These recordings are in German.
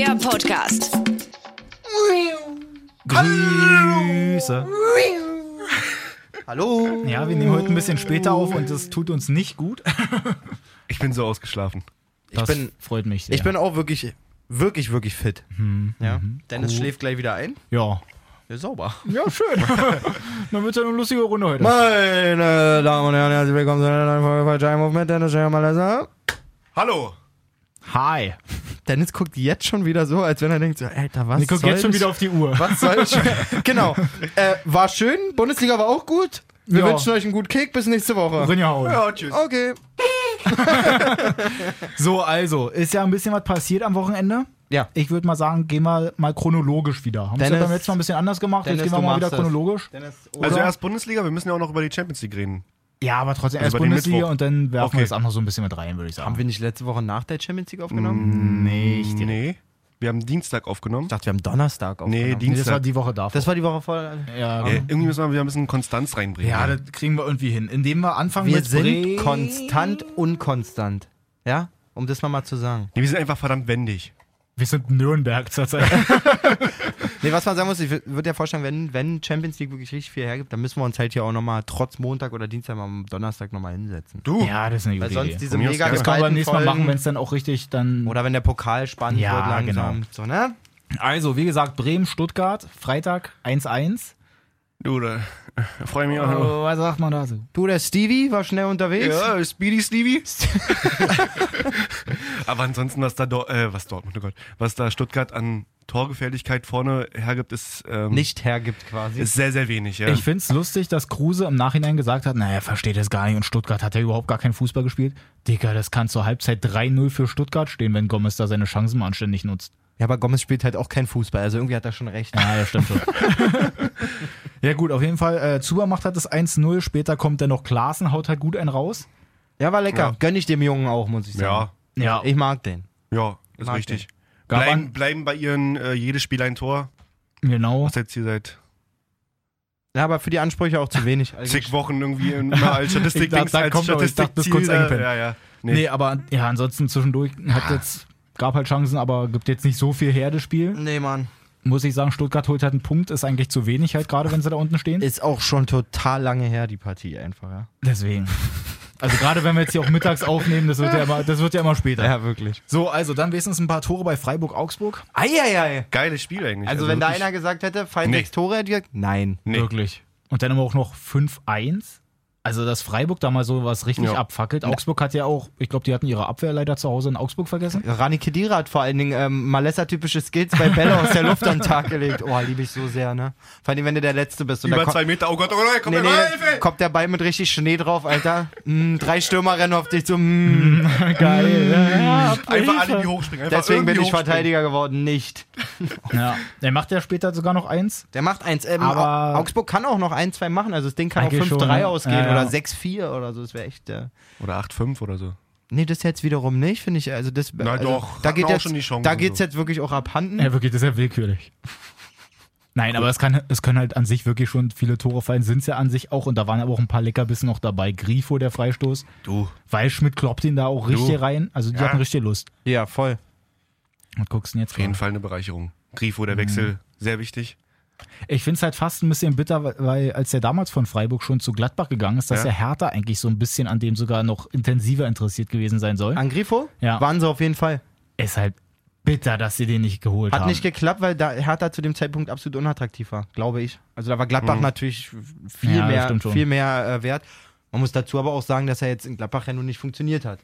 der Podcast. Grüße. Hallo. Ja, wir nehmen heute ein bisschen später auf und das tut uns nicht gut. Ich bin so ausgeschlafen. Das bin- freut mich sehr. Ich bin auch wirklich, wirklich, wirklich fit. Ja. Dennis schläft gleich wieder ein. ja. Ja, sauber. Ja, schön. Dann wird es ja eine lustige Runde heute. Meine Damen und Herren, herzlich willkommen zu einer neuen Folge von Giant Movement. Dennis Schirmalesser. Hallo! Hi. Dennis guckt jetzt schon wieder so, als wenn er denkt so, Alter, was Ich gucke soll jetzt schon wieder auf die Uhr. Was soll ich? genau. Äh, war schön, Bundesliga war auch gut. Wir Ja. wünschen euch einen guten Kick, bis nächste Woche. Ja, tschüss. Okay. So, also, ist ja ein bisschen was passiert am Wochenende. Ja. Ich würde mal sagen, gehen wir mal chronologisch wieder. Haben wir beim letzten Mal ein bisschen anders gemacht. Dennis, jetzt gehen wir mal wieder chronologisch. Dennis, Also erst Bundesliga, wir müssen ja auch noch über die Champions League reden. Ja, aber trotzdem Also erst Bundesliga Mittwoch. und dann werfen Okay. wir das auch noch so ein bisschen mit rein, würde ich sagen. haben wir nicht letzte Woche nach der Champions League aufgenommen? nicht direkt. Nee. Wir haben Dienstag aufgenommen. Ich dachte, wir haben Donnerstag aufgenommen. Nee, Nee, das war Dienstag. die Woche davor. Das war die Woche vor. ja, Äh, irgendwie müssen wir wieder ein bisschen Konstanz reinbringen. ja, das kriegen wir irgendwie hin. Indem wir anfangen Wir mit sind Bre- konstant unkonstant. Ja? Um das mal mal zu sagen. nee, wir sind einfach verdammt wendig. Wir sind Nürnberg zurzeit. Nee, was man sagen muss, ich würde ja vorstellen, wenn, wenn Champions League wirklich richtig viel hergibt, dann müssen wir uns halt hier auch nochmal trotz Montag oder Dienstag mal am Donnerstag nochmal hinsetzen. Du? ja, das ist eine Weil gute sonst Idee. diese Von mega. Das können wir beim nächsten Mal machen, wenn es dann auch richtig dann. Oder wenn der Pokal spannend Ja, wird langsam. genau. So, ne? Also, wie gesagt, Bremen, Stuttgart, Freitag 1-1. Du, da freue mich auch. Oh, was sagt man da so? Du, der Stevie war schnell unterwegs. Ja, Speedy Stevie. Aber ansonsten, was da, äh, was Dortmund, oh Gott, was da Stuttgart an Torgefährlichkeit vorne hergibt, ist, ähm, Nicht hergibt quasi. ist sehr, sehr wenig. Ja. Ich finde es lustig, dass Kruse im Nachhinein gesagt hat, naja, versteht das gar nicht und Stuttgart hat ja überhaupt gar keinen Fußball gespielt. Digga, das kann zur Halbzeit 3-0 für Stuttgart stehen, wenn Gomez da seine Chancen mal anständig nutzt. Ja, aber Gomez spielt halt auch kein Fußball, also irgendwie hat er schon recht. Ja, das stimmt schon. ja gut, auf jeden Fall, äh, Zuber macht halt das 1-0, später kommt dann noch Klaassen, haut halt gut einen raus. Ja, war lecker. Ja. Gönn ich dem Jungen auch, muss ich sagen. ja, Ja, Ich mag den. ja, ist Mag richtig. Gab Bleiben, bleiben bei ihren äh, jedes Spiel ein Tor. genau. Was jetzt hier seit Ja, aber für die Ansprüche auch zu wenig. Also zig Wochen irgendwie immer als Statistik Ich dachte, da als kommt aber, ich dachte, das ist kurz äh, eingepennt. Ja, ja. Nee. Nee, aber ja, ansonsten zwischendurch hat jetzt, gab halt Chancen, aber gibt jetzt nicht so viel her, das Spiel. Nee, Mann. Muss ich sagen, Stuttgart holt halt einen Punkt, ist eigentlich zu wenig halt, gerade wenn sie da unten stehen. Ist auch schon total lange her, die Partie einfach, ja. Deswegen. Also gerade wenn wir jetzt hier auch mittags aufnehmen, das wird ja immer, das wird ja immer später. Ja, wirklich. So, also dann wenigstens ein paar Tore bei Freiburg-Augsburg. Eieiei. Geiles Spiel eigentlich. Also, wenn da einer gesagt hätte, fallen Nee. sechs Tore, hätte ich gesagt, nein. Nee. Wirklich. Und dann aber auch noch 5-1. Also, dass Freiburg da mal so was richtig Ja. abfackelt. Augsburg hat ja auch, ich glaube, die hatten ihre Abwehr leider zu Hause in Augsburg vergessen. Rani Kedira hat vor allen Dingen ähm, Malessa-typische Skills bei Bälle aus der Luft an den Tag gelegt. Oh, liebe ich so sehr, ne? Vor allem, wenn du der Letzte bist. Und Über zwei Meter, oh Gott, oh Gott, komm Nee, nee, kommt der Ball mit richtig Schnee drauf, Alter. Mm, drei Stürmer rennen auf dich zu. Mm. Geil. Ja, Einfach alle die hochspringen. Einfach Deswegen bin ich hochspringen. Verteidiger geworden, nicht. ja. Der macht ja später sogar noch eins. Der macht eins. Ähm, Aber- Au- Augsburg kann auch noch ein, zwei machen. Also das Ding kann auch Eigentlich 5-3 schon, ne? ausgehen Ja, ja. oder 6-4 oder so. Das wäre echt. Äh Oder 8-5 oder so. nee, das jetzt wiederum nicht, finde ich. Also das, Na also, doch, da geht auch jetzt, schon die Chance da und geht's so. jetzt wirklich auch abhanden. Ja, wirklich, das ist ja willkürlich. Nein, aber es, kann, es können halt an sich wirklich schon viele Tore fallen, sind es ja an sich auch. Und da waren aber auch ein paar Leckerbissen noch dabei. Grifo, der Freistoß. Du. Waldschmidt kloppt ihn da auch richtig rein. Also die Ja. hatten richtig Lust. Ja, voll. Was guckst du denn jetzt Auf jeden? Fall eine Bereicherung. Grifo, Mhm. der Wechsel, sehr wichtig. Ich finde es halt fast ein bisschen bitter, weil- als er damals von Freiburg schon zu Gladbach gegangen ist, dass Ja. der Hertha eigentlich so ein bisschen an dem sogar noch intensiver interessiert gewesen sein soll. An Grifo? Ja. Waren sie auf jeden Fall. Ist halt bitter, dass sie den nicht geholt Hat haben. nicht geklappt, weil da Hertha zu dem Zeitpunkt absolut unattraktiv war, glaube ich. Also da war Gladbach Mhm. natürlich viel Ja, mehr, viel mehr äh, wert. Man muss dazu aber auch sagen, dass er jetzt in Gladbach ja nun nicht funktioniert hat.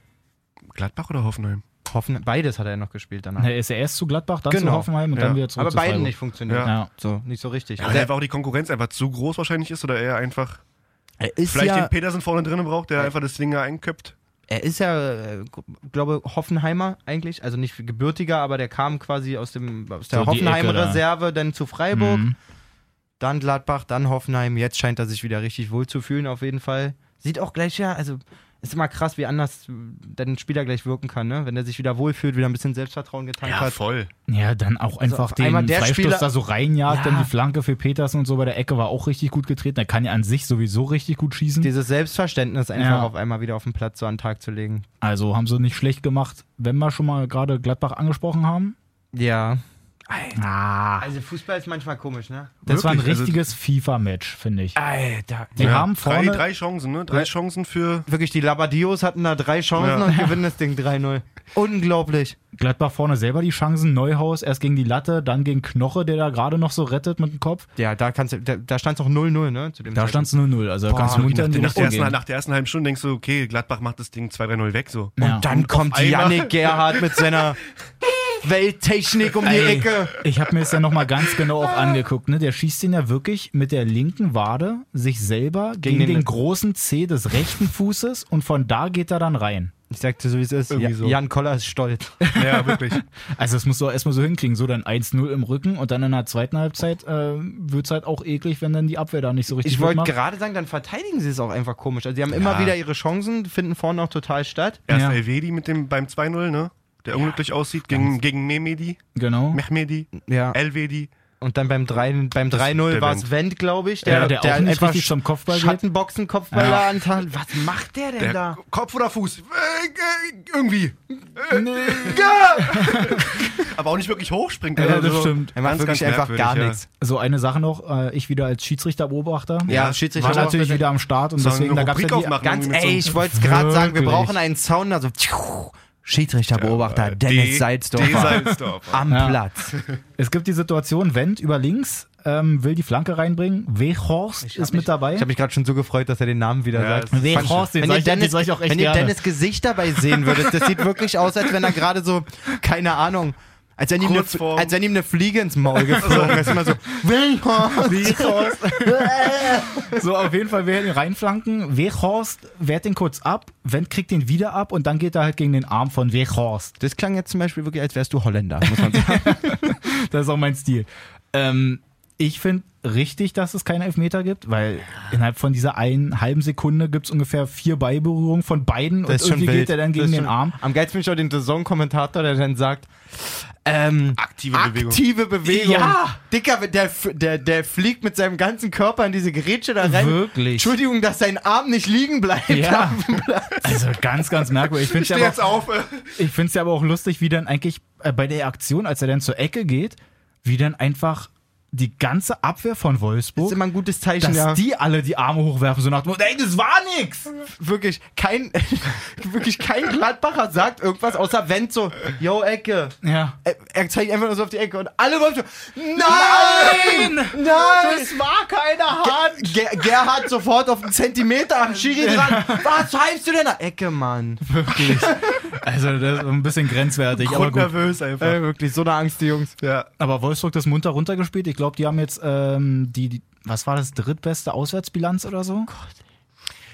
Gladbach oder Hoffenheim? Hoffen, beides hat er noch gespielt danach. Er ist ja erst zu Gladbach, dann Genau. zu Hoffenheim und Ja. dann wieder zurück aber zu beiden Freiburg. nicht funktioniert. Ja. Ja. So, nicht so richtig. Ja, weil er, einfach auch die Konkurrenz einfach zu groß wahrscheinlich ist oder er einfach er ist vielleicht ja, den Petersen vorne drin braucht, der einfach das Ding da einköpft. er ist ja, äh, glaube Hoffenheimer eigentlich, also nicht gebürtiger, aber der kam quasi aus dem aus der So Hoffenheim-Reserve dann zu Freiburg, Mhm. dann Gladbach, dann Hoffenheim. Jetzt scheint er sich wieder richtig wohl zu fühlen auf jeden Fall. Sieht auch gleich ja, also ist immer krass, wie anders dann ein Spieler gleich wirken kann, ne? Wenn er sich wieder wohlfühlt, wieder ein bisschen Selbstvertrauen getankt Ja, hat. voll. Ja, dann auch einfach auf einmal den der Freistoß Spieler- da so reinjagt, Ja. dann die Flanke für Petersen und so bei der Ecke war auch richtig gut getreten. Er kann ja an sich sowieso richtig gut schießen. Dieses Selbstverständnis einfach Ja. auf einmal wieder auf den Platz so an den Tag zu legen. Also haben sie nicht schlecht gemacht, wenn wir schon mal gerade Gladbach angesprochen haben. Ja. Ah, Also Fußball ist manchmal komisch, ne? das war ein Wirklich, also- richtiges FIFA-Match, finde ich. Alter. Die haben Drei, vorne. drei Chancen, ne? Drei Ja. Chancen für. Wirklich, die Labadios hatten da drei Chancen Ja. und gewinnen das Ding 3-0. Unglaublich. Gladbach vorne selber die Chancen. Neuhaus erst gegen die Latte, dann gegen Knoche, der da gerade noch so rettet mit dem Kopf. Ja, da kannst du, da, da stand es auch 0-0, ne? Zu dem Da stand es 0-0. Also da Boah, kannst du munter Nach, nach, der ersten, nach der ersten halben Stunde denkst du, okay, Gladbach macht das Ding 2-3-0 weg, so. Ja. Und dann Und kommt Yannick Gerhardt mit seiner Welttechnik um die Ey, Ecke. Ich habe mir das ja nochmal ganz genau auch angeguckt. Ne? Der schießt den ja wirklich mit der linken Wade sich selber gegen, den- den, großen C des rechten Fußes und von da geht er dann rein. Ich sagte so, wie es ist. Ja, so. Jan Koller ist stolz. Ja, wirklich. Also das musst du auch erstmal so hinkriegen. So dann 1-0 im Rücken und dann in der zweiten Halbzeit äh, wird es halt auch eklig, wenn dann die Abwehr da nicht so richtig Ich wollte gerade sagen, dann verteidigen sie es auch einfach komisch. Also, sie haben immer Ja. wieder ihre Chancen, finden vorne auch total statt. Erst Ja. Elvedi mit dem beim 2-0, ne? Der unglücklich aussieht, gegen, gegen Mehmedi, Genau. Mehmedi, Ja. Elvedi. Und dann beim 3 beim 3-0 der war es Wendt, glaube ich. Ja, der auch nicht richtig zum Kopfball. Schattenboxen, Kopfballer Ja. antal. Was macht der denn Der da? Kopf oder Fuß? Äh, äh, irgendwie. Aber auch nicht wirklich hochspringt. Ja, also das stimmt. Er macht wirklich einfach gar ja. nichts. So eine Sache noch, äh, ich wieder als Schiedsrichterbeobachter. Ja, Ja, Schiedsrichter War natürlich wieder am Start und deswegen, da gab es ja die? Ganz ey, ich wollte es gerade sagen, wir brauchen einen Sound, also tschuh, Schiedsrichterbeobachter Äh, Dennis D- Salzdorfer D. Salzdorfer. am Ja. Platz. Es gibt die Situation, Wendt über links ähm, will die Flanke reinbringen. Weghorst ist mit dabei. Ich habe mich gerade schon so gefreut, dass er den Namen wieder Ja, sagt. Weghorst, den ihr ich, den Dennis, sag ich auch echt wenn ihr gerne. Dennis Gesicht dabei sehen würdet, das sieht wirklich aus, als wenn er gerade so, keine Ahnung, als wenn, ihm eine, vorm- als wenn ihm eine Fliege ins Maul geflogen ist. Immer so. Weghorst. so, auf jeden Fall, wir den reinflanken. Weghorst wehrt den kurz ab, Wendt kriegt den wieder ab und dann geht er halt gegen den Arm von Weghorst. Das klang jetzt zum Beispiel wirklich, als wärst du Holländer, muss man sagen. Das ist auch mein Stil. Ähm, ich finde richtig, dass es keine Elfmeter gibt, weil innerhalb von dieser einen halben Sekunde gibt es ungefähr vier Beiberührungen von beiden und irgendwie geht er dann gegen ist den schon- Arm. Am geilsten finde ich auch den Saison-Kommentator, der dann sagt, ähm, Aktive Bewegung. aktive Bewegung. Ja. Dicker, der, der, der fliegt mit seinem ganzen Körper in diese Gerätsche da rein. Wirklich. Entschuldigung, dass sein Arm nicht liegen bleibt. Ja, also ganz, ganz merkwürdig. Ich finde es Steh ja, jetzt aber- auf. ich find's ja aber auch lustig, wie dann eigentlich äh, bei der Aktion, als er dann zur Ecke geht, wie dann einfach die ganze Abwehr von Das Wolfsburg, ist immer ein gutes Zeichen, dass ja. die alle die Arme hochwerfen, so nach dem Motto, ey, das war nix! wirklich kein, wirklich kein Gladbacher sagt irgendwas, außer Wendt so, yo, Ecke. Ja. Er, er zeigt einfach nur so auf die Ecke und alle wollen so, nein! Nein! Das war keine Hand! Ger Gerhard sofort auf einen Zentimeter am Schiri dran. Was pfeifst du denn da? Ecke, Mann. Wirklich. Also, das ist ein bisschen grenzwertig, aber gut. Grundnervös einfach. Äh, wirklich, so eine Angst, die Jungs. ja. Aber Wolfsburg das munter runtergespielt. Ich glaube, die haben jetzt ähm, die, die, was war das, drittbeste Auswärtsbilanz oder so?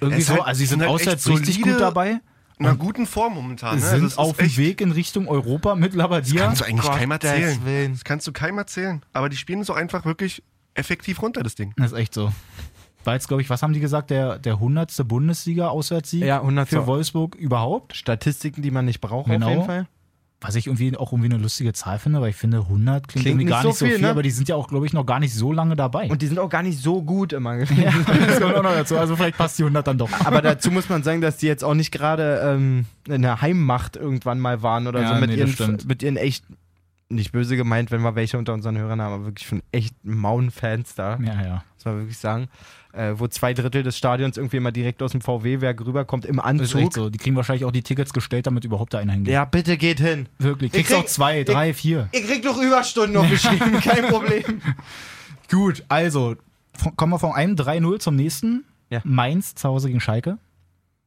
Irgendwie Es so, halt- also sie sind sind halt auswärts richtig gut dabei. In einer guten Form momentan. Ne? sind Also auf dem Weg in Richtung Europa mit Labadia. Kannst du eigentlich Gottes keinem erzählen. Das kannst du keinem erzählen. Aber die spielen so einfach wirklich effektiv runter, das Ding. Das ist echt so. War jetzt, glaube ich, was haben die gesagt, der, der 100. Bundesliga-Auswärtssieg Ja, 100. für Wolfsburg überhaupt? Statistiken, die man nicht braucht, Genau. auf jeden Fall. Was ich irgendwie auch irgendwie eine lustige Zahl finde, weil ich finde 100 klingt, Klingt irgendwie gar so nicht so viel, viel, ne? aber die sind ja auch, glaube ich, noch gar nicht so lange dabei. Und die sind auch gar nicht so gut immer. ja, das kommt auch noch dazu. Also vielleicht passt die 100 dann doch. Aber dazu muss man sagen, dass die jetzt auch nicht gerade ähm, in der Heimmacht irgendwann mal waren oder Ja, so mit, nee, ihren, mit ihren echt, nicht böse gemeint, wenn wir welche unter unseren Hörern haben, aber wirklich von echt Mauen-Fans da, Ja, ja. muss man wirklich sagen. Äh, wo zwei Drittel des Stadions irgendwie immer direkt aus dem VW-Werk rüberkommt im Anzug. so. Die kriegen wahrscheinlich auch die Tickets gestellt, damit überhaupt da einer hingeht. Ja, bitte geht hin. Wirklich. Ich Kriegst auch krieg- zwei, drei, vier. Ihr kriegt noch Überstunden noch geschrieben, kein Problem. Gut, also von, kommen wir von einem 3-0 zum nächsten. Ja. Mainz zu Hause gegen Schalke.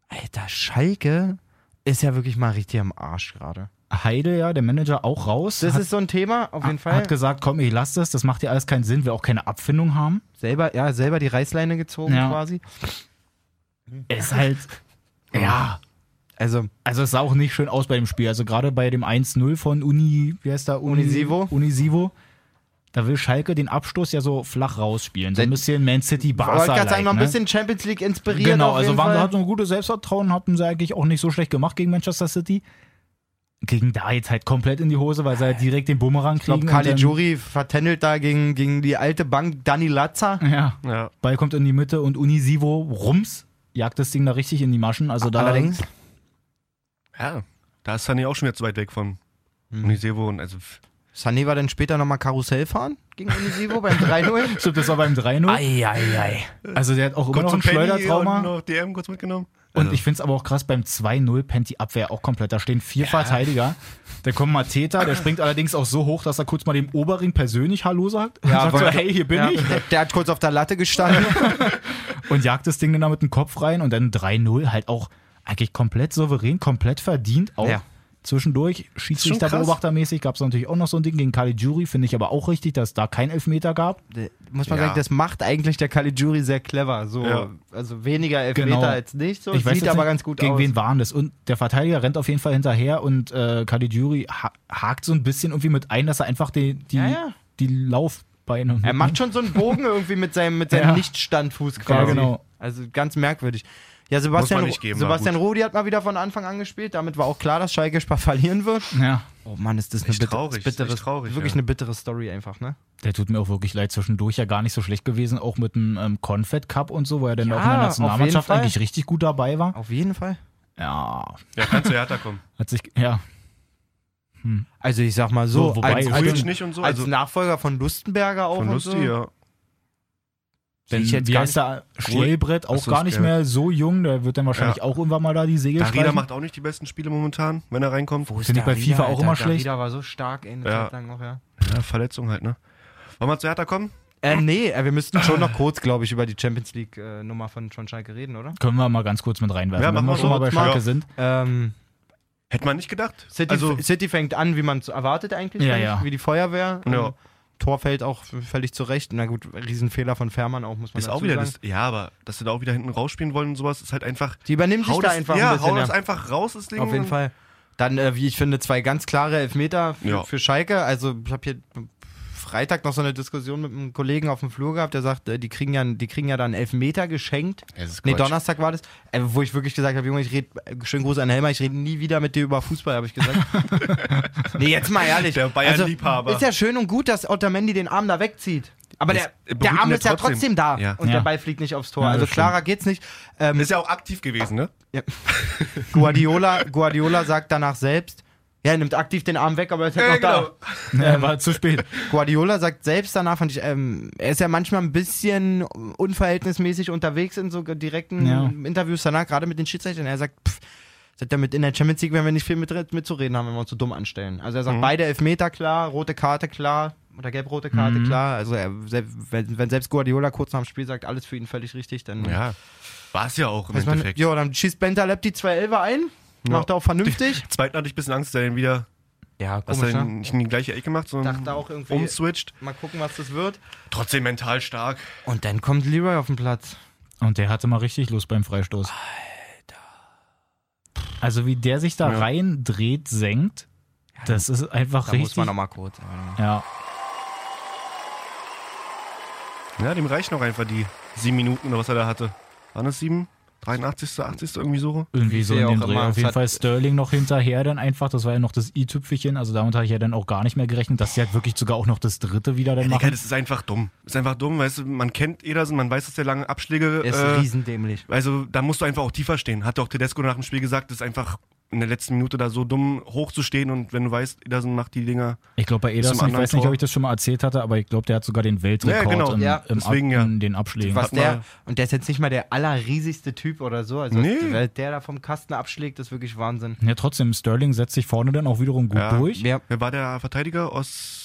Alter, Schalke ist ja wirklich mal richtig am Arsch gerade. Heide, ja, der Manager auch raus. Das hat, ist so ein Thema, auf jeden Fall. hat gesagt, komm, ich lass das, das macht ja alles keinen Sinn, wir auch keine Abfindung haben. selber, ja, selber die Reißleine gezogen Ja. quasi. Ist halt, ja. Also, Also es sah auch nicht schön aus bei dem Spiel. Also gerade bei dem 1-0 von Uni, wie heißt da? Uni, Unisivo. Unisivo. Da will Schalke den Abstoß ja so flach rausspielen. So ein bisschen Man City ich wollte Barca. gerade sagen, ein ne? bisschen Champions League inspiriert. Genau, also waren, Fall. hatten ein gutes Selbstvertrauen, hatten sie eigentlich auch nicht so schlecht gemacht gegen Manchester City. Kriegen da jetzt halt komplett in die Hose, weil sie halt direkt den Bumerang Ich glaube, kriegen. und dann- Caligiuri vertändelt da gegen, gegen die alte Bank Dani Lazza. Ja, Ja. Ball kommt in die Mitte und Unisivo rums, jagt das Ding da richtig in die Maschen. Also da Allerdings. ja. Da ist Sunny auch schon wieder zu weit weg von Hm. Unisevo und also. Sané war dann später nochmal Karussell fahren gegen Unisivo beim 3-0. Stimmt, das war beim 3-0. Eieiei. Also der hat auch immer Kurz noch ein Schleudertrauma. und noch DM kurz mitgenommen. Und Also, ich finde es aber auch krass, beim 2-0 pennt die Abwehr auch komplett. Da stehen vier Verteidiger. Da kommt Mateta, der springt allerdings auch so hoch, dass er kurz mal dem Oberring persönlich Hallo sagt. Und sagt so, hey, hier bin Ja, ich. der, der hat kurz auf der Latte gestanden. Und jagt das Ding dann da mit dem Kopf rein und dann 3-0 halt auch eigentlich komplett souverän, komplett verdient. Auch Ja. Zwischendurch, krass. Schiedsrichterbeobachtermäßig gab es natürlich auch noch so ein Ding gegen Caligiuri, finde ich aber auch richtig, dass es da kein Elfmeter gab. Muss man Ja. sagen, das macht eigentlich der Caligiuri sehr clever. So, Ja. Also weniger Elfmeter Genau. als nicht. So. Ich weiß Sieht jetzt aber nicht, ganz gut gegen aus. wen waren das? Und der Verteidiger rennt auf jeden Fall hinterher und äh, Caligiuri ha hakt so ein bisschen irgendwie mit ein, dass er einfach die, die, Ja, ja. die Laufbeine. Er macht schon so einen Bogen irgendwie mit seinem, mit seinem Ja. Nichtstandfuß quasi. Ja, genau. Also ganz merkwürdig. Ja, Sebastian, geben, Sebastian Rudi hat mal wieder von Anfang an gespielt. Damit war auch klar, dass Schalke Spar verlieren wird. Ja, Oh Mann, ist das eine Echt bitter, traurig, bitteres, traurig, wirklich ja. eine bittere Story einfach, ne? der tut mir auch wirklich leid. Zwischendurch ja gar nicht so schlecht gewesen, auch mit dem ähm, Confed Cup und so, wo er dann Ja, auch in der Nationalmannschaft eigentlich richtig gut dabei war. Auf jeden Fall. Ja, ja, kannst du härter kommen. hat sich, ja. Also ich sag mal so, So, wobei, als, als, Grujic nicht und so. als Also Nachfolger von Lustenberger auch von und Lusti, so. ja. Denn ich jetzt wie gar heißt der Stellbrett auch gar nicht mehr so jung, der wird dann wahrscheinlich Ja. auch irgendwann mal da die Segel Darida streichen. macht auch nicht die besten Spiele momentan, wenn er reinkommt. Wo ist Finde ich bei FIFA auch Alter? immer schlecht. Darida war so stark, ey, eine Ja. Zeit lang noch, ja. Ja, Verletzung halt, ne? Wollen wir zu Hertha kommen? Äh, nee, äh, wir müssten schon noch kurz, glaube ich, über die Champions League-Nummer von, von Schalke reden, oder? Können wir mal ganz kurz mit reinwerfen, Ja, wenn wir schon mal so. bei Schalke Ja. sind. Ähm, Hätte man nicht gedacht. City, also, City fängt an, wie man es erwartet eigentlich, Ja, ja. wie die Feuerwehr. Ja. Ähm, Tor fällt auch völlig zurecht. Na gut, Riesenfehler von Fährmann auch, muss man ist dazu auch wieder sagen. das, ja, aber dass sie da auch wieder hinten rausspielen wollen und sowas, ist halt einfach. Die übernimmt sich da einfach ja, ein bisschen. hau das ja. einfach raus, das Ding. Auf jeden Fall. Dann, äh, wie ich finde, zwei ganz klare Elfmeter für, Ja. für Schalke. Also ich habe hier Freitag noch so eine Diskussion mit einem Kollegen auf dem Flur gehabt, der sagt, äh, die kriegen ja, die kriegen ja dann Elfmeter geschenkt. Nee, Quatsch. Donnerstag war das, äh, wo ich wirklich gesagt habe, Junge, ich rede, schönen Gruß an Helmer, ich rede nie wieder mit dir über Fußball, habe ich gesagt. nee, jetzt mal ehrlich. Der Bayern-Liebhaber. Ist ja schön und gut, dass Otamendi den Arm da wegzieht. Aber der, der Arm ist ja trotzdem. trotzdem da Ja. und Ja. der Ball fliegt nicht aufs Tor. Ja, also klarer geht's nicht. Ähm, Ist ja auch aktiv gewesen, ne? Guardiola, Guardiola sagt danach selbst, ja, er nimmt aktiv den Arm weg, aber er ist halt Ja, noch genau. Ja, war zu spät. da. Guardiola sagt selbst danach, fand ich, ähm, er ist ja manchmal ein bisschen unverhältnismäßig unterwegs in so direkten Ja. Interviews danach, gerade mit den Schiedsrichtern. Er sagt, pff, sagt er, mit in der Champions League werden wir nicht viel mit, mitzureden haben, wenn wir uns so dumm anstellen. Also er sagt, Mhm. beide Elfmeter klar, rote Karte klar, oder gelb-rote Karte Mhm. klar. Also er, wenn, wenn selbst Guardiola kurz nach dem Spiel sagt, alles für ihn völlig richtig, dann Ja. War es ja auch im weiß man, Endeffekt. ja, dann schießt Bentaleb die zwei Elfer ein, Ja. Macht er auch vernünftig. Zweiten hatte ich ein bisschen Angst, dass er den wieder, Ja, dass er den nicht in die gleiche Ecke macht, sondern Dachte auch irgendwie- umswitcht. Mal gucken, was das wird. Trotzdem mental stark. Und dann kommt Leroy auf den Platz. Und der hatte mal richtig Lust beim Freistoß. Also wie der sich da Ja. rein dreht, senkt, das ist einfach Da richtig. muss man nochmal kurz. ja, Ja, dem reichen auch einfach die sieben Minuten oder was er da hatte. Waren es sieben? 83., 80. irgendwie so? irgendwie so in dem Dreh. Auf jeden Fall Sterling noch hinterher dann einfach. Das war ja noch das i-Tüpfelchen. Also damit habe ich ja dann auch gar nicht mehr gerechnet, dass sie halt wirklich sogar auch noch das dritte wieder dann Ja, Digga, machen. das ist einfach dumm. Das ist einfach dumm, weißt du, man kennt Ederson, man weiß, dass der lange Abschläge. Er ist äh, riesendämlich. also da musst du einfach auch tiefer stehen. Hat auch Tedesco nach dem Spiel gesagt, das ist einfach in der letzten Minute da so dumm hochzustehen und wenn du weißt, Ederson macht die Dinger. Ich glaube bei Ederson, ich weiß nicht, Tor. ob ich das schon mal erzählt hatte, aber ich glaube, der hat sogar den Weltrekord Ja, genau. im, Ja, im deswegen Ab, ja. in den Abschlägen. Was der, und der ist jetzt nicht mal der allerriesigste Typ oder so. Also Nee. was der da vom Kasten abschlägt, ist wirklich Wahnsinn. Ja, trotzdem, Sterling setzt sich vorne dann auch wiederum gut Ja. durch. Ja. Wer war der Verteidiger aus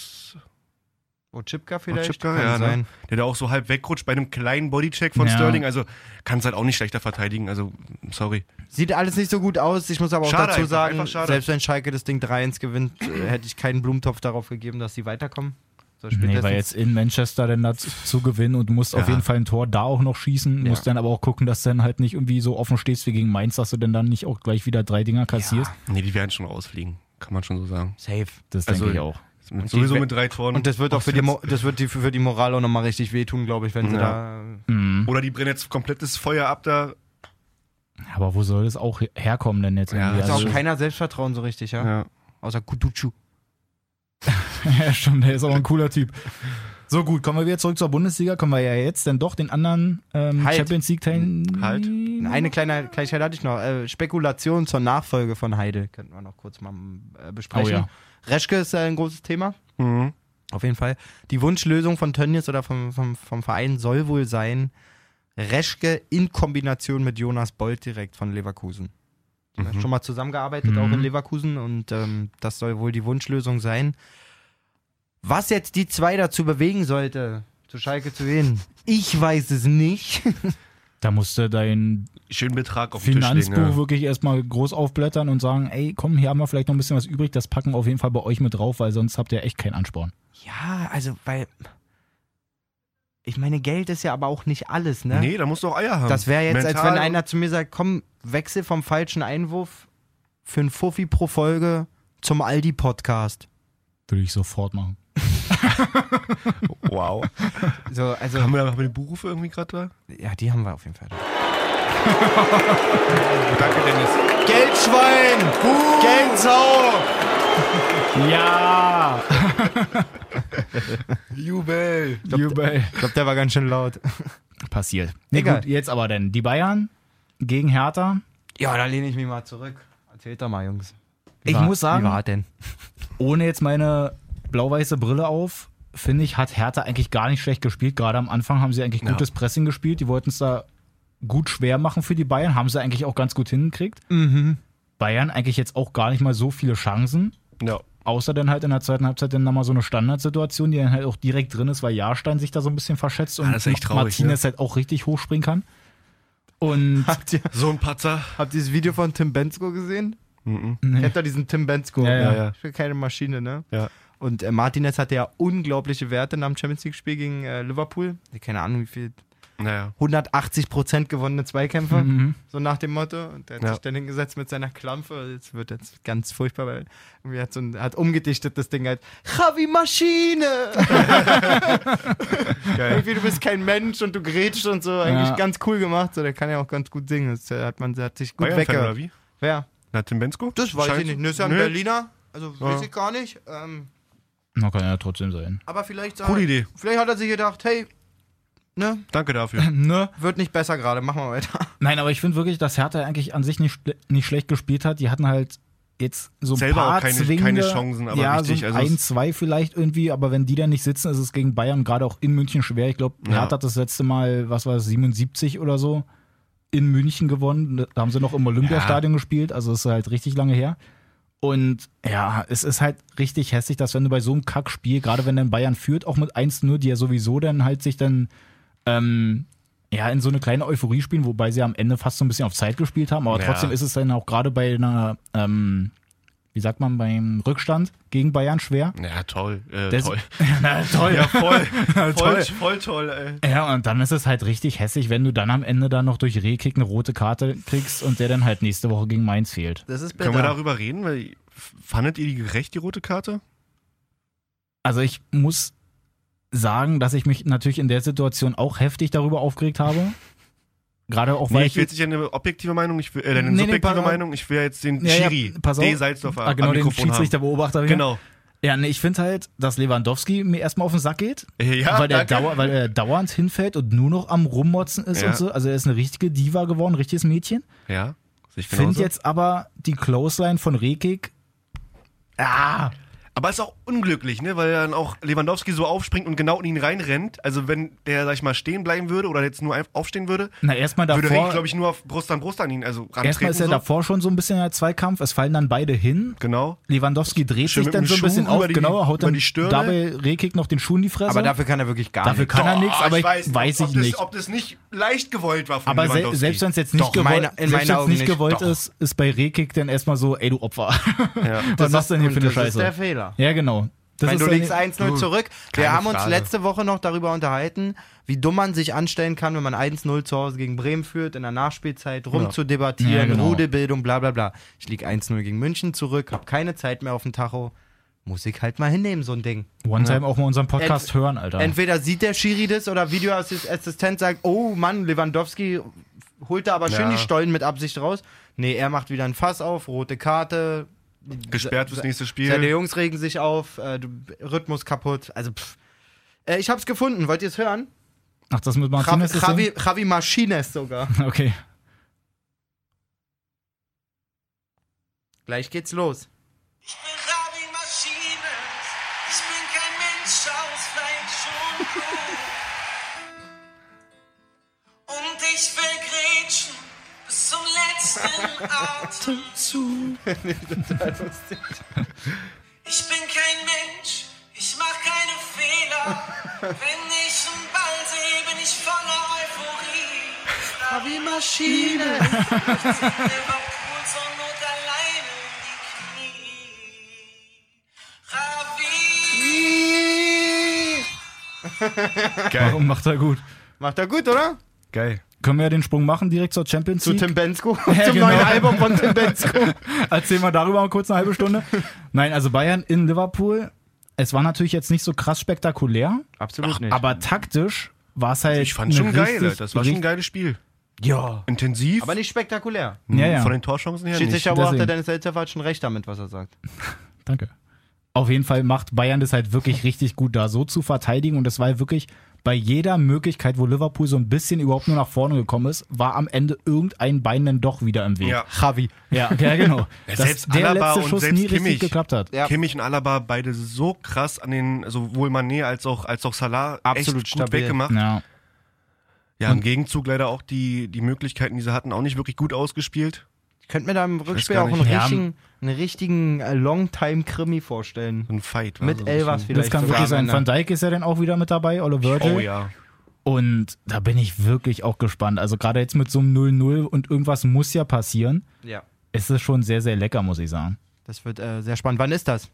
Ochipka vielleicht? Ochipka? Kann Ja, ne? sein. der da auch so halb wegrutscht bei einem kleinen Bodycheck von Ja. Sterling? Also kann es halt auch nicht schlechter verteidigen. Also sorry. Sieht alles nicht so gut aus. Ich muss aber auch Schade dazu sagen, selbst wenn Schalke das Ding 3-1 gewinnt, äh, hätte ich keinen Blumentopf darauf gegeben, dass sie weiterkommen. So Nee, weil jetzt in Manchester dann dazu zu gewinnen und musst auf Ja. jeden Fall ein Tor da auch noch schießen, Ja. musst dann aber auch gucken, dass du dann halt nicht irgendwie so offen stehst wie gegen Mainz, dass du denn dann nicht auch gleich wieder drei Dinger kassierst. Nee, die werden schon rausfliegen. Kann man schon so sagen. Safe. Das Also- denke ich auch. Mit, die sowieso we- mit drei Toren. Und das wird auch für die, Mo das wird die, für die Moral auch nochmal richtig wehtun, glaube ich, wenn sie Ja. Mhm. Oder die brennen jetzt komplettes Feuer ab da. Aber wo soll das auch herkommen denn jetzt? Ja, irgendwie? da. Hat also, auch keiner Selbstvertrauen so richtig, ja? Ja. Außer Kutucu. ja, stimmt, der ist auch ein cooler Typ. So gut, kommen wir wieder zurück zur Bundesliga. Kommen wir ja jetzt dann doch den anderen ähm, Halt. Champions League teilen. Halt. Eine kleine Kleinigkeit hatte ich noch. Äh, Spekulation zur Nachfolge von Heide. Könnten wir noch kurz mal äh, besprechen. Oh ja. Reschke ist ja ein großes Thema. Mhm. Auf jeden Fall. Die Wunschlösung von Tönnies oder vom, vom, vom Verein soll wohl sein, Reschke in Kombination mit Jonas Bolt direkt von Leverkusen. Die haben Mhm. schon mal zusammengearbeitet, Mhm. auch in Leverkusen, und ähm, das soll wohl die Wunschlösung sein. Was jetzt die zwei dazu bewegen sollte, zu Schalke zu gehen, ich weiß es nicht. Da musste dein Schönen Betrag auf den Tisch Finanzbuch legen. Ja. wirklich erstmal groß aufblättern und sagen, ey, komm, hier haben wir vielleicht noch ein bisschen was übrig, das packen wir auf jeden Fall bei euch mit drauf, weil sonst habt ihr echt keinen Ansporn. Ja, also, weil. Ich meine, Geld ist ja aber auch nicht alles, ne? Nee, da musst du auch Eier haben. Das wäre jetzt, als Mental wenn einer zu mir sagt, komm, wechsel vom falschen Einwurf für einen Fuffi pro Folge zum Aldi-Podcast. Würde ich sofort machen. Wow. So, also, haben, wir, haben wir die Berufe irgendwie gerade da? ja, die haben wir auf jeden Fall. Danke, Dennis. Geldschwein! Geldsau! Ja! Jubel. Jubel. Ich glaube, der war ganz schön laut. Passiert. Nee, Egal. gut, jetzt aber denn. Die Bayern gegen Hertha. Ja, da lehne ich mich mal zurück. Erzählt doch mal, Jungs. Wie Ich war- muss sagen- Wie war denn? Ohne jetzt meine blau-weiße Brille auf, finde ich, hat Hertha eigentlich gar nicht schlecht gespielt. Gerade am Anfang haben sie eigentlich Ja. gutes Pressing gespielt. Die wollten es da gut schwer machen für die Bayern. Haben sie eigentlich auch ganz gut hingekriegt. Mhm. Bayern eigentlich jetzt auch gar nicht mal so viele Chancen. Ja. Außer dann halt in der zweiten Halbzeit dann nochmal so eine Standardsituation, die dann halt auch direkt drin ist, weil Jahrstein sich da so ein bisschen verschätzt und das ist echt traurig, Martinez halt auch richtig hochspringen kann. Und Habt ihr, So ein Patzer. habt ihr das Video von Tim Bensko gesehen? Mhm. nee. Kennt ihr diesen Tim Bensko? Ja, ja. ja. Ich will keine Maschine, ne? Ja. Und äh, Martinez hatte ja unglaubliche Werte nach dem Champions League-Spiel gegen äh, Liverpool. Keine Ahnung, wie viel. Naja. 180% gewonnene Zweikämpfe, Mhm. so nach dem Motto. Und der hat Ja. sich dann hingesetzt mit seiner Klampfe. Jetzt wird jetzt ganz furchtbar, weil irgendwie hat so ein, hat umgedichtet das Ding halt. Javi Maschine! irgendwie, du bist kein Mensch und du grätschst und so. Eigentlich Ja. ganz cool gemacht. So, der kann ja auch ganz gut singen. Das hat man hat sich gut wegge... Wer? Na, Tim Bensko? Das weiß Scheint- ich nicht. Das ist ja ein Nö. Berliner. Also Ja. weiß ich gar nicht. Ähm, Na, kann ja trotzdem sein. aber vielleicht, Coole Idee. vielleicht hat er sich gedacht, hey, ne, Danke dafür. ne? wird nicht besser gerade, machen wir weiter. Nein, aber ich finde wirklich, dass Hertha eigentlich an sich nicht, nicht schlecht gespielt hat. Die hatten halt jetzt so ein Selber paar auch keine- zwingende, keine Chancen, aber ja, richtig, so also ein, es- zwei vielleicht irgendwie, aber wenn die dann nicht sitzen, ist es gegen Bayern gerade auch in München schwer. Ich glaube, Ja. Hertha hat das letzte Mal, was war es, 77 oder so in München gewonnen. Da haben sie noch im Olympiastadion gespielt, also ist halt richtig lange her. Und ja, es ist halt richtig hässlich, dass wenn du bei so einem Kackspiel, gerade wenn dann Bayern führt, auch mit 1-0, die ja sowieso dann halt sich dann ähm, ja, in so eine kleine Euphorie spielen, wobei sie am Ende fast so ein bisschen auf Zeit gespielt haben. Aber Ja. trotzdem ist es dann auch gerade bei einer, ähm, wie sagt man, beim Rückstand gegen Bayern schwer. Ja, toll. Äh, Das- toll. Na toll. Ja, voll. voll, Toll. voll toll, ey. Ja, und dann ist es halt richtig hässlich, wenn du dann am Ende dann noch durch Rehkick eine rote Karte kriegst und der dann halt nächste Woche gegen Mainz fehlt. Das ist Können wir darüber reden? Weil, fandet ihr die gerecht, die rote Karte? Also ich muss sagen, dass ich mich natürlich in der Situation auch heftig darüber aufgeregt habe. Gerade auch, weil Nee, ich will jetzt nicht eine objektive Meinung, ich will, äh, eine Nee, nee, subjektive pa- Meinung, ich will jetzt den Ja, ja, Schiri, pass auf. D. Salzdorfer ah, genau, den. Schiedsrichterbeobachter. Genau. Ja, nee, ich finde halt, dass Lewandowski mir erstmal auf den Sack geht. Ja, weil, der dauer, weil er dauernd hinfällt und nur noch am Rummotzen ist Ja. und so. Also er ist eine richtige Diva geworden, ein richtiges Mädchen. Ja, ich Finde jetzt aber die Clothesline von Rekik. Ah, Aber ist auch unglücklich, ne? Weil dann auch Lewandowski so aufspringt und genau in ihn reinrennt. Also wenn der, sag ich mal, stehen bleiben würde oder jetzt nur aufstehen würde, na erstmal würde Reki, davor. glaube ich, nur auf Brust an Brust an ihn, also rantreten. Erstmal ist er so. davor schon so ein bisschen der Zweikampf. Es fallen dann beide hin. Genau. Lewandowski dreht Schön sich dann so ein bisschen Schuh auf, über die- genau, haut dann die Stirne. dabei Rekik noch den Schuh in die Fresse. Aber dafür kann er wirklich gar Dafür nichts. kann er Doch, nichts, aber ich weiß, ob, ich ob nicht. Das, ob das nicht leicht gewollt war von aber Lewandowski. selbst wenn es jetzt nicht Doch, gewollt, meine- in selbst nicht gewollt Doch. ist, ist bei Rekik dann erstmal so, ey du Opfer. Ja. Was machst du denn hier für eine das ist der Scheiße? Fehler. Ja, genau. Das Wenn ist du liegst 1-0 zurück. Wir haben uns Frage. letzte Woche noch darüber unterhalten, wie dumm man sich anstellen kann, wenn man 1-0 zu Hause gegen Bremen führt, in der Nachspielzeit rumzudebattieren, Ja, genau. Rudelbildung, bla bla bla. Ich lieg 1-0 gegen München zurück, hab keine Zeit mehr auf dem Tacho. Muss ich halt mal hinnehmen, so ein Ding. One-Time auch mal unseren Podcast Ent- hören, Alter. Entweder sieht der Schiri das oder Videoassistent sagt, oh Mann, Lewandowski holt da aber schön Ja. die Stollen mit Absicht raus. Nee, er macht wieder ein Fass auf, rote Karte. Gesperrt fürs nächste Seine Spiel. Jungs regen sich auf, äh, Rhythmus kaputt. Also, pff. Äh, ich hab's gefunden, wollt ihr es hören? Ach, das mit Javi, Martinez ist Javi, Javi Martinez sogar. Okay. Gleich geht's los. Ich bin Javi Maschine. Ich bin kein Mensch aus Fleisch und Blut. Atemzug. Ich bin kein Mensch, ich mach keine Fehler. Wenn ich einen Ball sehe, bin ich voller Euphorie. Wie Maschine. Liverpool zur Not alleine in die Knie. Ravi. Geil. Warum macht er gut? Macht er gut, oder? Geil. Können wir ja den Sprung machen direkt zur Champions Zu League? Tim Bensko. Ja, Zum genau. neuen Album von Tim Bensko. Erzählen wir darüber mal kurz eine halbe Stunde. Nein, also Bayern in Liverpool. Es war natürlich jetzt nicht so krass spektakulär, Absolut nicht. aber taktisch war es halt. Ich fand schon geil. richtig- Das war schon ein geiles Spiel. ja. Intensiv. Aber nicht spektakulär. Ja, ja. Von den Torchancen her nicht. Schiedsrichterbeobachter deswegen. Dennis Elzer hat schon recht damit, was er sagt. Danke. Auf jeden Fall macht Bayern das halt wirklich richtig gut da, so zu verteidigen. Und das war wirklich bei jeder Möglichkeit, wo Liverpool so ein bisschen überhaupt nur nach vorne gekommen ist, war am Ende irgendein Bein dann doch wieder im Weg. Ja. Javi. ja, ja genau. Ja, Dass selbst der Alaba letzte und Schuss selbst nie richtig Kimmich. geklappt hat. Ja. Kimmich und Alaba beide so krass an den, sowohl Mané als auch, als auch Salah Absolut echt gut stabil. weggemacht. Ja. Ja, im Gegenzug leider auch die, die Möglichkeiten, die sie hatten, auch nicht wirklich gut ausgespielt. Könnte mir da im Rückspiel auch einen richtigen, einen richtigen äh, Longtime-Krimi vorstellen. Ein Fight. Mit so ein Elvas bisschen. vielleicht. Das kann wirklich sein. Van Dijk ist ja dann auch wieder mit dabei, Ole Virgil. Oh ja. Und da bin ich wirklich auch gespannt. Also gerade jetzt mit so einem 0-0 und irgendwas muss ja passieren, Ja. ist es schon sehr, sehr lecker, muss ich sagen. Das wird äh, sehr spannend. Wann ist das?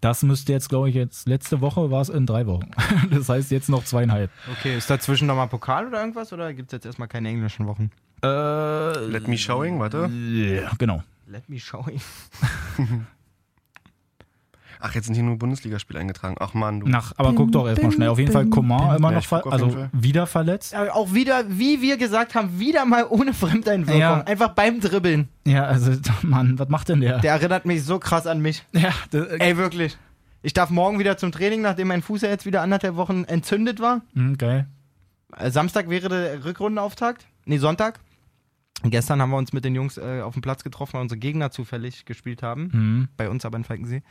Das müsste jetzt, glaube ich, jetzt letzte Woche war es in drei Wochen. Das heißt jetzt noch zweieinhalb. Okay, ist dazwischen nochmal Pokal oder irgendwas? Oder gibt es jetzt erstmal keine englischen Wochen? Äh, Let me showing, warte. ja, genau. Let me show you. Ach, jetzt sind hier nur Bundesligaspiele eingetragen. Ach man, du. Nach, aber guck doch erstmal schnell. Auf jeden Fall Coman immer Ja, noch, auf also Fall. wieder verletzt. Ja, auch wieder, wie wir gesagt haben, wieder mal ohne Fremdeinwirkung. Ja. Einfach beim Dribbeln. Ja, also, Mann, was macht denn der? Der erinnert mich so krass an mich. ja, der, Ey, wirklich. Ich darf morgen wieder zum Training, nachdem mein Fuß ja jetzt wieder anderthalb Wochen entzündet war. Hm, geil. Samstag wäre der Rückrundenauftakt. Nee, Sonntag. Gestern haben wir uns mit den Jungs äh, auf dem Platz getroffen, weil unsere Gegner zufällig gespielt haben. Hm. Bei uns aber in Falkensee.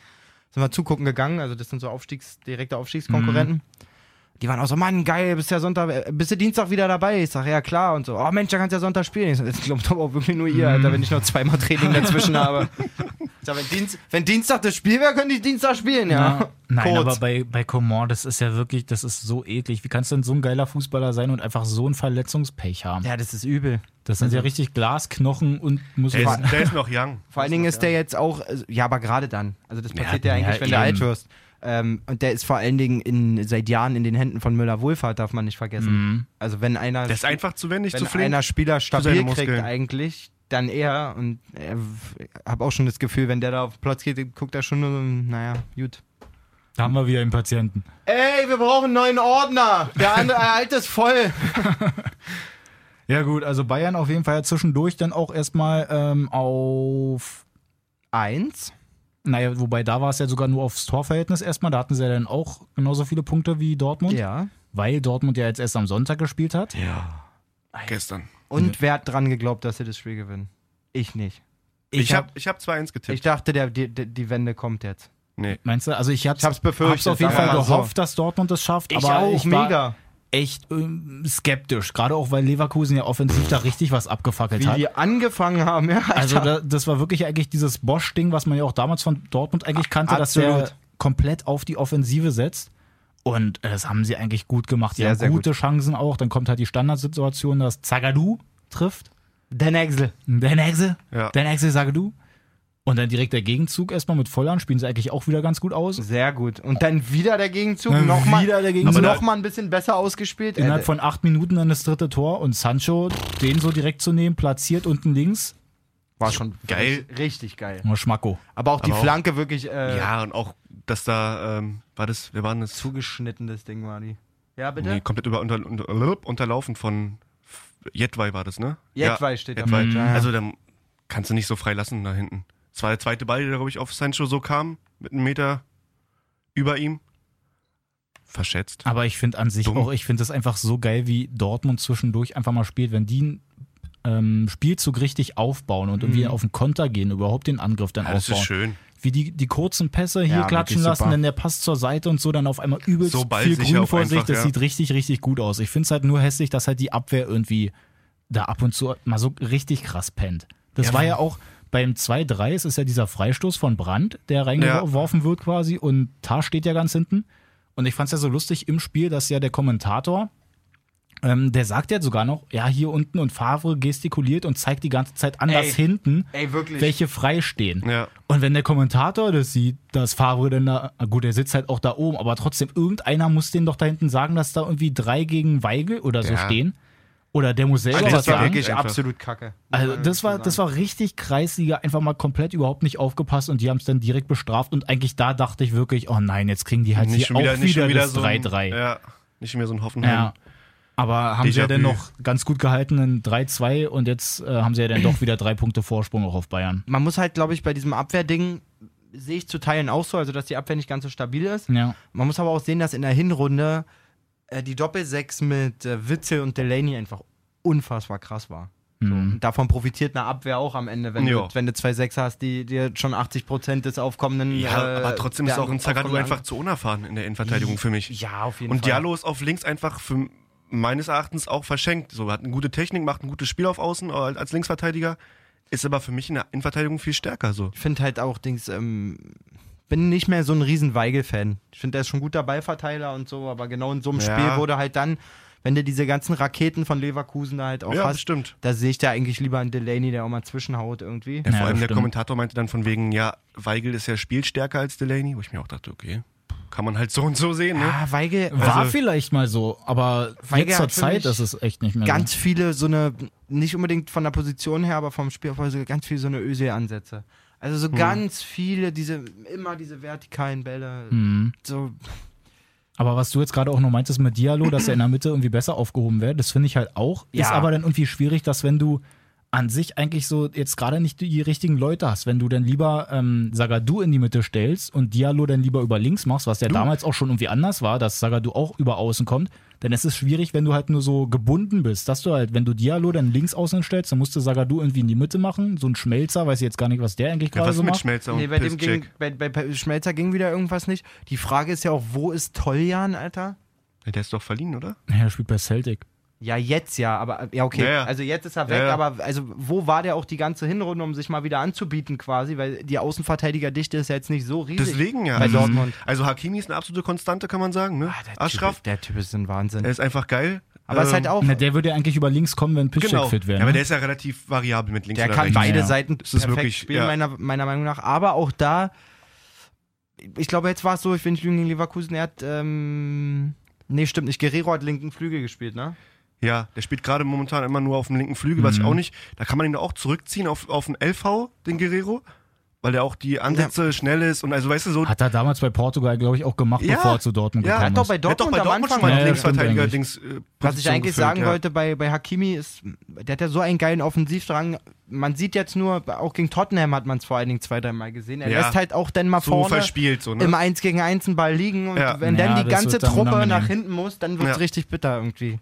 Sind wir zugucken gegangen. Also, das sind so Aufstiegs-, direkte Aufstiegskonkurrenten. Die waren auch so, Mann, geil, bist ja Sonntag, äh, bist du Dienstag wieder dabei? Ich sag, ja klar. Und so, oh Mensch, da kannst du ja Sonntag spielen. Ich sag, das glaubt aber auch wirklich nur ihr, Alter, wenn ich noch zweimal Training dazwischen habe. Ich sag, wenn, Dienst, wenn Dienstag das Spiel wäre, könnte ich Dienstag spielen, ja. Ja. Nein, Kurz. aber bei, bei Coman, das ist ja wirklich, das ist so eklig. Wie kannst du denn so ein geiler Fußballer sein und einfach so ein Verletzungspech haben? Ja, das ist übel. Das sind ja richtig Glasknochen und muss Der ist, der ist noch young. Vor allen Dingen ist der jetzt auch, also, ja, aber gerade dann. Also das Ja, passiert ja, eigentlich, ja, wenn du eben. alt wirst. Ähm, und der ist vor allen Dingen in, seit Jahren in den Händen von Müller-Wohlfahrt, darf man nicht vergessen. Mhm. Also wenn einer, Der ist einfach zu wendig, wenn zu flink. einer Spieler stabil kriegt Muskeln. eigentlich, dann er. Und ich habe auch schon das Gefühl, wenn der da auf den Platz geht, guckt er schon nur so, naja, gut. Da haben wir wieder einen Patienten. Ey, wir brauchen einen neuen Ordner. Der andere, der alte ist voll. Ja gut, also Bayern auf jeden Fall zwischendurch dann auch erstmal ähm, auf, Eins. Naja, wobei da war es ja sogar nur aufs Torverhältnis erstmal. Da hatten sie ja dann auch genauso viele Punkte wie Dortmund, Ja. weil Dortmund ja jetzt erst am Sonntag gespielt hat. Gestern. Und wer hat dran geglaubt, dass sie das Spiel gewinnen? Ich nicht. Ich, hab, ich hab 2-1 getippt. Ich dachte, der, die, die die Wende kommt jetzt. nee. Meinst du? Also ich hab's, Ich hab's befürchtet, hab's auf jeden Fall mal so. gehofft, dass Dortmund das schafft. aber ich war echt ähm, skeptisch. Gerade auch, weil Leverkusen ja offensiv da richtig was abgefackelt Wie hat. die angefangen haben, ja. Also Alter. da, das war wirklich eigentlich dieses Bosch-Ding, was man ja auch damals von Dortmund eigentlich kannte, dass der Absolut. komplett auf die Offensive setzt. Und äh, das haben sie eigentlich gut gemacht. Die Sehr, haben sehr gute Chancen auch. Dann kommt halt die Standardsituation, dass Zagadou trifft. Den Exel. Den Hexe, Ja. den Hexe Zagadou. Und dann direkt der Gegenzug erstmal mit Volland spielen sie eigentlich auch wieder ganz gut aus. Sehr gut. Und dann wieder der Gegenzug. Dann Nochmal wieder der Gegenzug. Aber nochmal ein bisschen besser ausgespielt. Innerhalb Äh, von acht Minuten dann das dritte Tor und Sancho, den so direkt zu nehmen, platziert unten links. war schon Geil. Richtig, geil. Oh, Schmacko. Aber auch die Aber auch- Flanke wirklich äh, Ja, und auch, dass da, ähm, war das, wer war denn das? zugeschnitten, das Ding war die. Ja, bitte? Nee, komplett über, unter, unter, unterlaufen von Jetwei war das, ne? Jetwei steht da Jetwei. falsch, ja, ja. Also dann kannst du nicht so frei lassen da hinten. Das war der zweite Ball, der, glaube ich, auf Sancho so kam, mit einem Meter über ihm. Verschätzt. Aber ich finde an sich Dumm. auch, ich finde es einfach so geil, wie Dortmund zwischendurch einfach mal spielt, wenn die einen ähm, Spielzug richtig aufbauen und irgendwie Mhm. auf den Konter gehen, überhaupt den Angriff dann Ja, das ist aufbauen. schön. wie die, die kurzen Pässe hier Ja, klatschen lassen, super. dann der Pass zur Seite und so, dann auf einmal übelst So viel Grün vor sich. Das ja. sieht richtig, richtig gut aus. Ich finde es halt nur hässlich, dass halt die Abwehr irgendwie da ab und zu mal so richtig krass pennt. Das Ja, war ja auch beim 2-3, es ist ja dieser Freistoß von Brandt, der reingeworfen wird quasi und Tar steht ja ganz hinten. Und ich fand es ja so lustig im Spiel, dass ja der Kommentator, ähm, der sagt ja sogar noch, ja, hier unten und Favre gestikuliert und zeigt die ganze Zeit anders Ey. hinten, Ey, welche frei stehen. Ja. Und wenn der Kommentator das sieht, dass Favre dann da, gut, der sitzt halt auch da oben, aber trotzdem, irgendeiner muss den doch da hinten sagen, dass da irgendwie drei gegen Weigel oder so Ja. stehen. Oder der muss selber Also das was war sagen. wirklich absolut kacke. Also das war, das war richtig Kreisliga, einfach mal komplett überhaupt nicht aufgepasst und die haben es dann direkt bestraft und eigentlich da dachte ich wirklich, oh nein, jetzt kriegen die halt Nicht hier wieder, auch nicht wieder, wieder das so ein, 3-3. Ja, nicht mehr so ein Hoffenheim. Ja. Aber haben sie ja dann noch ganz gut gehalten, ein 3-2 und jetzt äh, haben sie ja dann doch wieder drei Punkte Vorsprung auch auf Bayern. Man muss halt, glaube ich, bei diesem Abwehrding sehe ich zu Teilen auch so, also dass die Abwehr nicht ganz so stabil ist. Ja. Man muss aber auch sehen, dass in der Hinrunde äh, die Doppelsechs mit äh, Witzel und Delaney einfach unfassbar krass war. So. Mhm. Und davon profitiert eine Abwehr auch am Ende, wenn, du, Ja. wenn du zwei Sechser hast, die dir schon 80 Prozent des aufkommenden. Ja, äh, aber trotzdem ist auch ein Zagadou einfach zu unerfahren in der Innenverteidigung für mich. Ja, auf jeden Und Fall. Diallo ist auf links einfach für meines Erachtens auch verschenkt. So hat eine gute Technik, macht ein gutes Spiel auf Außen äh, als Linksverteidiger, ist aber für mich in der Innenverteidigung viel stärker so. Ich finde halt auch Dings, ähm, bin nicht mehr so ein riesen Weigel-Fan. Ich finde, der ist schon ein guter Ballverteiler und so, aber genau in so einem Ja. Spiel wurde halt dann, wenn du diese ganzen Raketen von Leverkusen da halt auch ja, das hast, stimmt. da sehe ich da eigentlich lieber einen Delaney, der auch mal zwischenhaut irgendwie. Ja, vor Ja, allem der stimmt. Kommentator meinte dann von wegen, ja, Weigel ist ja spielstärker als Delaney, wo ich mir auch dachte, okay, kann man halt so und so sehen, ne? Ah, Weigel, War Also- vielleicht mal so, aber Weigel jetzt zur Zeit ist es echt nicht mehr ganz viele so eine, nicht unbedingt von der Position her, aber vom Spielaufbau, so ganz viele so eine Özil-Ansätze. Also Hm. so ganz viele, diese, immer diese vertikalen Bälle. Mhm. So, Aber was du jetzt gerade auch noch meintest mit Diallo, dass er in der Mitte irgendwie besser aufgehoben wäre, das finde ich halt auch. Ja. Ist aber dann irgendwie schwierig, dass wenn du an sich eigentlich so jetzt gerade nicht die richtigen Leute hast, wenn du dann lieber ähm, Sagadu in die Mitte stellst und Diallo dann lieber über links machst, was ja damals auch schon irgendwie anders war, dass Sagadu auch über außen kommt, dann ist es schwierig, wenn du halt nur so gebunden bist, dass du halt, wenn du Diallo dann links außen stellst, dann musst du Sagadu irgendwie in die Mitte machen, so ein Schmelzer, weiß ich jetzt gar nicht, was der eigentlich Ja, gerade was so mit macht. Schmelzer nee, bei dem ging, bei, bei, bei Schmelzer ging wieder irgendwas nicht. Die Frage ist ja auch, wo ist Toljan, Alter? Der ist doch verliehen, oder? Ja, er spielt bei Celtic. Ja, jetzt ja, aber ja, okay. Ja, ja. Also jetzt ist er weg, Ja, ja. aber also wo war der auch die ganze Hinrunde, um sich mal wieder anzubieten quasi, weil die Außenverteidigerdichte ist ja jetzt nicht so riesig. Deswegen ja. Bei also, Dortmund. Also Hakimi ist eine absolute Konstante, kann man sagen, ne? Ah, der, Aschraf, typ, der Typ ist ein Wahnsinn. er ist einfach geil. aber es ist halt Ähm, auch, Na, der würde ja eigentlich über links kommen, wenn Piszczek Genau. fit wäre. Ja, aber ne? der ist ja relativ variabel mit links der oder kann rechts. beide Ja. Seiten Das ist perfekt wirklich, spielen, ja. meiner, meiner Meinung nach. Aber auch da, ich glaube, jetzt war es so, ich will nicht lügen gegen Leverkusen, er hat, ähm, nee, stimmt nicht, Guerrero hat linken Flügel gespielt, ne? Ja, der spielt gerade momentan immer nur auf dem linken Flügel, Mhm. was ich auch nicht. Da kann man ihn auch zurückziehen auf, auf den LV, den Guerrero, weil der auch die Ansätze schnell ist und also weißt du so. Hat er damals bei Portugal, glaube ich, auch gemacht, Ja. bevor er zu Dortmund Ja, gekommen hat doch ist. bei der hat doch Dortmund, bei am Dortmund Anfang schon mal Ja, den ja, Linksverteidiger Dings. Äh, Was ich eigentlich gefüllt, sagen ja. wollte bei, bei Hakimi ist, der hat ja so einen geilen Offensivdrang. Man sieht jetzt nur, auch gegen Tottenham hat man es vor allen Dingen zwei, dreimal gesehen. Er Ja. lässt halt auch dann mal So vorne verspielt, so, ne? im 1 gegen 1 einen Ball liegen und Ja. wenn Ja, dann die ganze dann Truppe nach hinten muss, dann wird es Ja. richtig bitter irgendwie.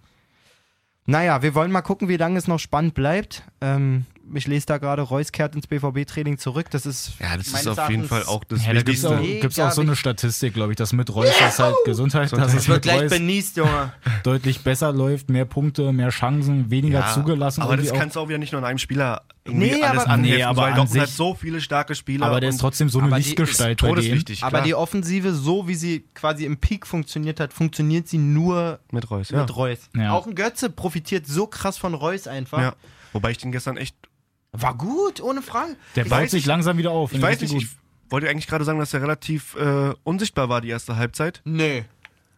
Naja, wir wollen mal gucken, wie lange es noch spannend bleibt. Ähm, ich lese da gerade, Reus kehrt ins BVB-Training zurück. Das ist Ja, das ist auf jeden Fall auch das Ja, da gibt es auch, gibt's auch so eine wichtig. Statistik, glaube ich, dass mit Reus das halt Gesundheit, dass es Es wird mit gleich Reus benießt, Junge. deutlich besser läuft, mehr Punkte, mehr Chancen, weniger Ja, zugelassen. Aber das kannst du auch wieder nicht nur an einem Spieler irgendwie Nee, alles aber- anheften, Nee, aber weil an Dortmund hat sich- so viele starke Spieler. aber der ist und trotzdem so eine Lichtgestalt bei dem. todeswichtig. Aber die Offensive, so wie sie quasi im Peak funktioniert hat, funktioniert sie nur mit Reus, ja. mit Reus. Ja. Auch ein Götze profitiert so krass von Reus einfach. ja. Wobei ich den gestern echt. War gut, ohne Frage. Der Ich baut weiß sich langsam wieder auf. Ich weiß nicht, ich wollte eigentlich gerade sagen, dass er relativ äh, unsichtbar war die erste Halbzeit. Nee.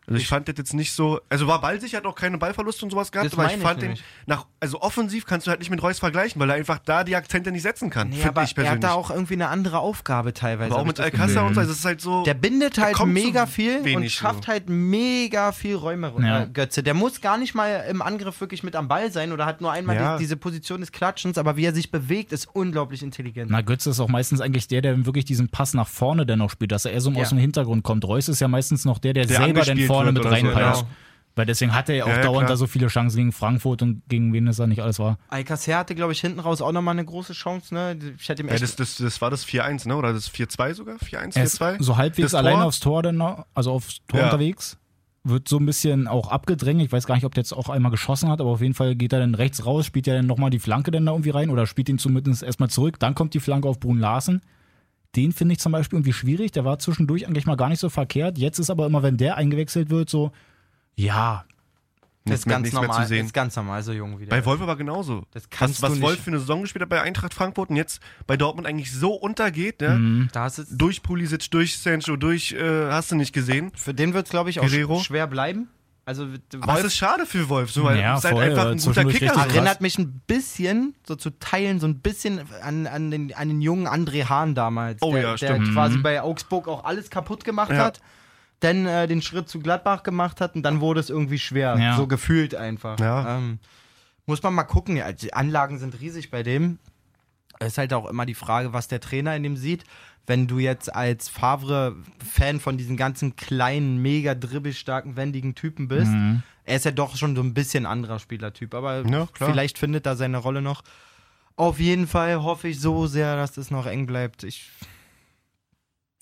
Also ich, fand das jetzt nicht so. Also war ballsicher, hat auch keine Ballverluste und sowas gehabt, Das aber ich meine ich fand den nach. Also offensiv kannst du halt nicht mit Reus vergleichen, weil er einfach da die Akzente nicht setzen kann. Nee, Finde aber ich er persönlich. hat da auch irgendwie eine andere Aufgabe teilweise. aber auch mit ich Alcázar und so. Also es ist halt so. Der bindet Er halt mega so viel und schafft so. halt mega viel Räume, Ja. äh, Götze. Der muss gar nicht mal im Angriff wirklich mit am Ball sein oder hat nur einmal Ja. die, diese Position des Klatschens, aber wie er sich bewegt, ist unglaublich intelligent. Na, Götze ist auch meistens eigentlich der, der wirklich diesen Pass nach vorne dann noch spielt, dass er eher so Ja. aus dem Hintergrund kommt. Reus ist ja meistens noch der, der, Der selber dann vorne mit oder so, reinpeitscht. genau. Weil deswegen hat er ja auch Ja, ja, dauernd klar. da so viele Chancen gegen Frankfurt und gegen wen es da nicht alles war. Alcacer hatte, glaube ich, hinten raus auch nochmal eine große Chance, ne? Ich hätte ihm Ja, echt. das, das, das war das 4-1, ne? Oder das 4-2 sogar? 4-1, Er ist 4-2? so halbwegs Das Tor? aufs Tor, dann noch, also aufs Tor Ja. unterwegs. Wird so ein bisschen auch abgedrängt. Ich weiß gar nicht, ob der jetzt auch einmal geschossen hat, aber auf jeden Fall geht er dann rechts raus, spielt ja dann nochmal die Flanke dann da irgendwie rein oder spielt ihn zumindest erstmal zurück. Dann kommt die Flanke auf Brun Larsen. Den finde ich zum Beispiel irgendwie schwierig. Der war zwischendurch eigentlich mal gar nicht so verkehrt. Jetzt ist aber immer, wenn der eingewechselt wird, so, ja, das ist ganz normal. zu Das sehen. ist ganz normal, so jung wieder. Bei Wolf aber genauso. Das kannst was, was du Wolf nicht. für eine Saison gespielt hat bei Eintracht Frankfurt und jetzt bei Dortmund eigentlich so untergeht, ne? Mhm. da ist es, Durch Pulisic, durch Sancho, durch, äh, hast du nicht gesehen. für den wird es, glaube ich, auch Guerrero? sch- schwer bleiben. Also, Aber es ist schade für Wolf, so, weil Ja, er ist halt voll, einfach ein guter Kicker. erinnert mich ein bisschen, so zu teilen, so ein bisschen an, an, den, an den jungen André Hahn damals. Oh der, ja, Der quasi Mhm. bei Augsburg auch alles kaputt gemacht Ja. hat. Dann äh, den Schritt zu Gladbach gemacht hat und dann wurde es irgendwie schwer. Ja. So gefühlt einfach. Ja. Ähm, muss man mal gucken. Ja, die Anlagen sind riesig bei dem. Es ist halt auch immer die Frage, was der Trainer in dem sieht. Wenn du jetzt als Favre-Fan von diesen ganzen kleinen, mega dribbelstarken, wendigen Typen bist, Mhm. er ist ja doch schon so ein bisschen anderer Spielertyp, aber Ja, vielleicht findet er seine Rolle noch. Auf jeden Fall hoffe ich so sehr, dass das noch eng bleibt. Ich,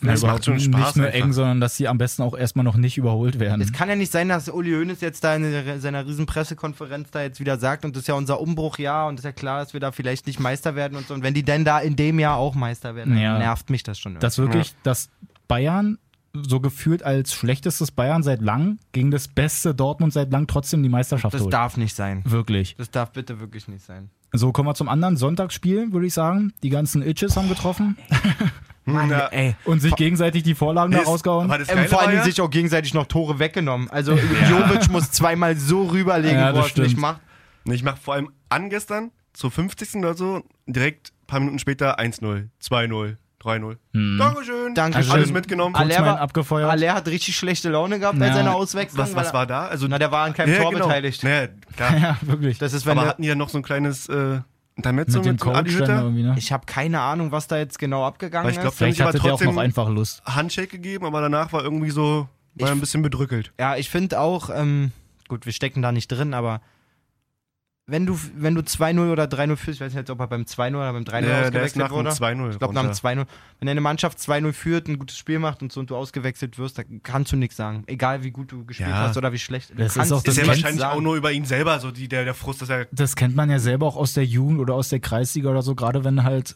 Ja, Es macht überhaupt schon nicht Spaß nur einfach. eng, sondern dass sie am besten auch erstmal noch nicht überholt werden. es kann ja nicht sein, dass Uli Hoeneß jetzt da in seiner riesen Pressekonferenz da jetzt wieder sagt, und das ist ja unser Umbruchjahr und ist ja klar, dass wir da vielleicht nicht Meister werden und so. Und wenn die denn da in dem Jahr auch Meister werden, dann Ja. nervt mich das schon. irgendwie. dass wirklich das Bayern so gefühlt als schlechtestes Bayern seit lang gegen das beste Dortmund seit lang trotzdem die Meisterschaft das holt. darf nicht sein. Wirklich. Das darf bitte wirklich nicht sein. So, kommen wir zum anderen Sonntagsspiel, würde ich sagen. Die ganzen Itches haben getroffen Mann, Ja. ey. und sich gegenseitig die Vorlagen da rausgehauen. Ähm, vor ja, sich auch gegenseitig noch Tore weggenommen. Also Jovic muss zweimal so rüberlegen, Ja, wo er es nicht macht. Ich mach vor allem an gestern, zur 50. oder so, direkt ein paar Minuten später 1-0, 2-0, 3-0. Hm. Dankeschön. Dankeschön. Alles mitgenommen. Alle- Kurz mal war- abgefeuert. Aller hat richtig schlechte Laune gehabt bei Ja. seiner Auswechslung. Was, was war da? Also, Na, der war an keinem Ja, Tor genau. beteiligt. Naja, klar. ja, wirklich. Das ist, wenn Aber der, hatten die ja noch so ein kleines äh, Intermezzo mit dem mit, Coach dann Hütter? irgendwie, ne? ich habe keine Ahnung, was da jetzt genau abgegangen Weil ich glaub, ist. Vielleicht aber hatte der auch trotzdem- noch einfach Lust. Handshake gegeben, aber danach war irgendwie so, war er ein bisschen bedrückelt. Ja, ich finde auch, ähm, gut, wir stecken da nicht drin, aber wenn du, wenn du 2-0 oder 3-0 führst, ich weiß nicht jetzt, ob er beim 2-0 oder beim 3-0 Der, der ist ausgewechselt wurde. 2-0. Ich glaube, nach dem runter. 2-0. Wenn deine Mannschaft 2-0 führt, ein gutes Spiel macht und so und du ausgewechselt wirst, dann kannst du nichts sagen. Egal wie gut du gespielt Ja. hast oder wie schlecht. Du Das ist kannst auch das ist ja wahrscheinlich sagen. auch nur über ihn selber, so die, der, der Frust, dass er. Das kennt man ja selber auch aus der Jugend oder aus der Kreisliga oder so, gerade wenn du halt,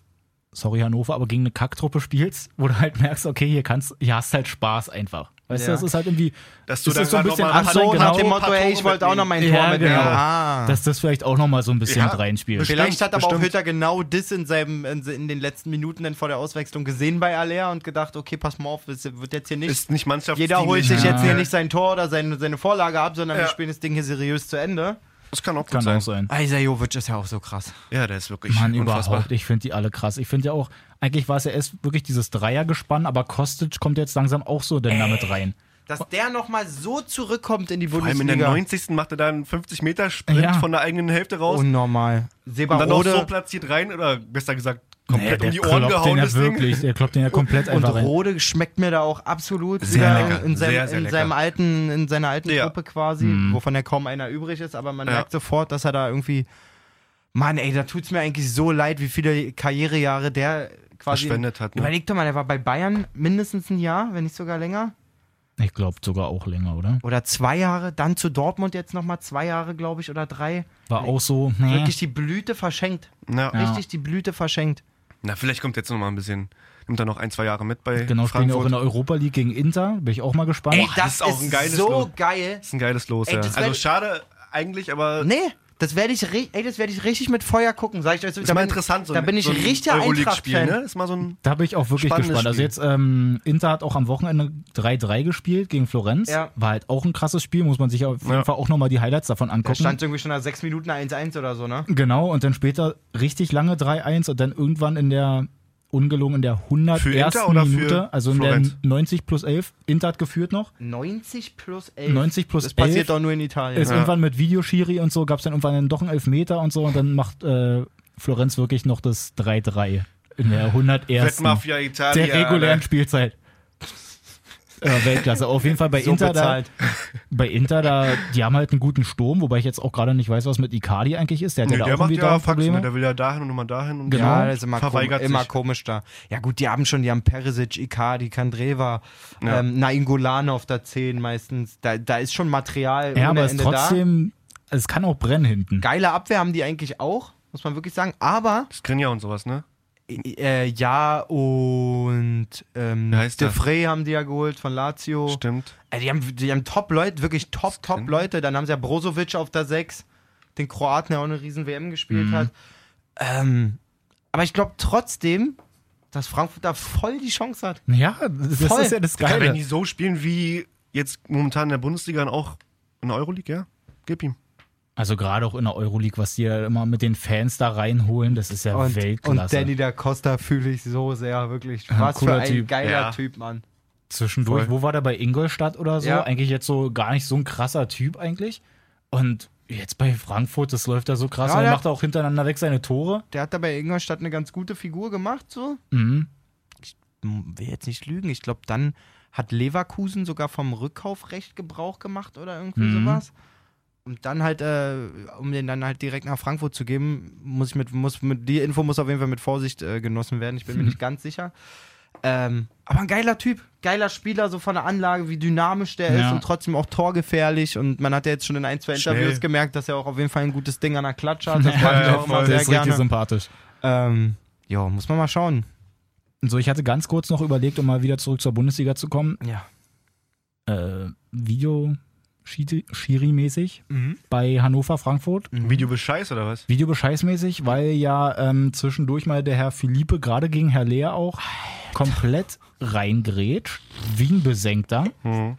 sorry Hannover, aber gegen eine Kacktruppe spielst, wo du halt merkst, okay, hier kannst, hier hast halt Spaß einfach. Weißt du, Ja. das ist halt irgendwie, Dass du das so ein bisschen noch mal- Ach so, Genau. nach dem Ein Motto, paar ey, ich wollte auch noch mein Tor Ja, mitnehmen. genau. Ah. dass das vielleicht auch nochmal so ein bisschen Ja, mit reinspielt. Vielleicht hat aber auch bestimmt. Hütter genau das in, seinem, in, in den letzten Minuten dann vor der Auswechslung gesehen bei Aller und gedacht, okay, pass mal auf, das wird jetzt hier nicht. Ist nicht Mannschaftsdienlich. jeder holt sich Ja. jetzt hier nicht sein Tor oder seine, seine Vorlage ab, sondern wir Ja. spielen das Ding hier seriös zu Ende. Das kann auch gut Kann sein. auch sein. Isa Jovic ist ja auch so krass. Ja, der ist wirklich Mann, unfassbar. überhaupt. Ich finde die alle krass. Ich finde ja auch, eigentlich war es ja erst wirklich dieses Dreiergespann, aber Kostic kommt jetzt langsam auch so denn damit rein. Dass der nochmal so zurückkommt in die Vor allem in der Bundesliga. 90. macht er da einen 50-Meter-Sprint Ja. von der eigenen Hälfte raus. Unnormal. und dann noch Sebarode so platziert rein, oder besser gesagt, komplett Nee, um die Ohren kloppt gehauen, den wirklich, der kloppt den ja komplett und einfach rein. Rode schmeckt mir da auch absolut Sehr lecker. in, seinem, Sehr, sehr in lecker. seinem alten, in seiner alten Ja. Gruppe quasi, Mhm. wovon ja kaum einer übrig ist, aber man Ja. merkt sofort, dass er da irgendwie. Mann, ey, da tut's mir eigentlich so leid, wie viele Karrierejahre der quasi. Verschwendet hat. Ne? Überleg doch mal, der war bei Bayern mindestens ein Jahr, wenn nicht sogar länger. Ich glaube sogar auch länger, oder? Oder zwei Jahre, dann zu Dortmund jetzt nochmal zwei Jahre, glaube ich, oder drei. War auch so, nee. Wirklich die Blüte verschenkt. Ja. Richtig die Blüte verschenkt. Na, vielleicht kommt jetzt noch mal ein bisschen, nimmt er noch ein, zwei Jahre mit bei Genau, spielen auch in der Europa League gegen Inter. Bin ich auch mal gespannt. Ey, das ist auch ein geiles so Los. geil. Das ist ein geiles Los, Ey, ja. das Also schade eigentlich, aber Nee, das werde ich, ri- ey, das werd ich richtig mit Feuer gucken, sag ich euch. ist mal interessant. So da ein- bin ich so ein richtiger Eintracht-Fan. ne? Ist mal so ein Da bin ich auch wirklich gespannt. Also Spiel. jetzt, ähm, Inter hat auch am Wochenende 3-3 gespielt gegen Florenz. Ja. War halt auch ein krasses Spiel, muss man sich auf jeden Ja. Fall auch nochmal die Highlights davon Da angucken. stand irgendwie schon nach sechs Minuten 1-1 oder so, ne? Genau, und dann später richtig lange 3-1 und dann irgendwann in der, ungelogen in der 101. Für Inter oder für Minute, also in Florenz? der 90 plus 11. Inter hat geführt noch. 90 plus 11. 90 plus das passiert 11. doch nur in Italien. Ist Ja. irgendwann mit Videoschiri und so, gab es dann irgendwann dann doch einen Elfmeter und so und dann macht äh, Florenz wirklich noch das 3-3 in der 101. Wettmafia Italien. der regulären Spielzeit. Ja, Weltklasse. Auf jeden Fall bei So Inter da, bezahlt. bei Inter da, die haben halt einen guten Sturm, wobei ich jetzt auch gerade nicht weiß, was mit Icardi eigentlich ist. Der hat Nee, ja da der auch macht ja da Faxen, Probleme. ne? der will ja dahin und immer dahin und Genau. Ja, das ist immer, kom verweigert immer sich. komisch da. Ja gut, die haben schon, die haben Perisic, Icardi, Kandreva, Ja. ähm, Nainggolan auf der 10 meistens. Da, da ist schon Material ja, ohne aber es Ende da. trotzdem, es kann auch brennen hinten. Geile Abwehr haben die eigentlich auch, muss man wirklich sagen. Aber Skriniar und sowas, ne? Äh, ja und ähm, De der? Frey haben die ja geholt von Lazio. Stimmt. Äh, die haben, die haben Top-Leute, wirklich Top, Top-Leute. Dann haben sie ja Brozovic auf der 6, den Kroaten, der auch eine riesen WM gespielt Mhm. hat. Ähm, aber ich glaube trotzdem, dass Frankfurt da voll die Chance hat. Ja, das Voll. ist ja das Kann wenn Geile. die so spielen wie jetzt momentan in der Bundesliga und auch in der Euroleague, ja? Gib ihm. Also gerade auch in der Euroleague, was die ja immer mit den Fans da reinholen, das ist ja Und, und Weltklasse. Danny da Costa fühle ich so sehr, wirklich. Ja, Was für cooler ein Typ. geiler Ja. Typ, Mann. Zwischendurch, Voll. wo war der bei Ingolstadt oder so? Ja. Eigentlich jetzt so gar nicht so ein krasser Typ eigentlich. Und jetzt bei Frankfurt, das läuft da so krass. Ja, und er der- macht auch hintereinander weg seine Tore. Der hat da bei Ingolstadt eine ganz gute Figur gemacht, so. Mhm. Hm, Will jetzt nicht lügen. Ich glaube, dann hat Leverkusen sogar vom Rückkaufrecht Gebrauch gemacht oder irgendwie Mhm. sowas. Und dann halt, äh, um den dann halt direkt nach Frankfurt zu geben, muss ich mit, muss mit, die Info muss auf jeden Fall mit Vorsicht äh, genossen werden. Ich bin mir nicht ganz sicher. Ähm, aber ein geiler Typ, geiler Spieler, so von der Anlage, wie dynamisch der Ja. ist und trotzdem auch torgefährlich. Und man hat ja jetzt schon in ein, zwei Schnell. Interviews gemerkt, dass er auch auf jeden Fall ein gutes Ding an der Klatsche hat. Das Ja, ich ja, auch voll. sehr ist richtig gerne. sympathisch. Ähm, ja, muss man mal schauen. So, ich hatte ganz kurz noch überlegt, um mal wieder zurück zur Bundesliga zu kommen. Ja. Äh, Video Schiri-mäßig bei Hannover Frankfurt. Video bescheiß oder was? Videobescheißmäßig, weil ja ähm, zwischendurch mal der Herr Philippe gerade gegen Herr Lehr auch komplett reingrätscht, wie ein Besenkter. Mhm.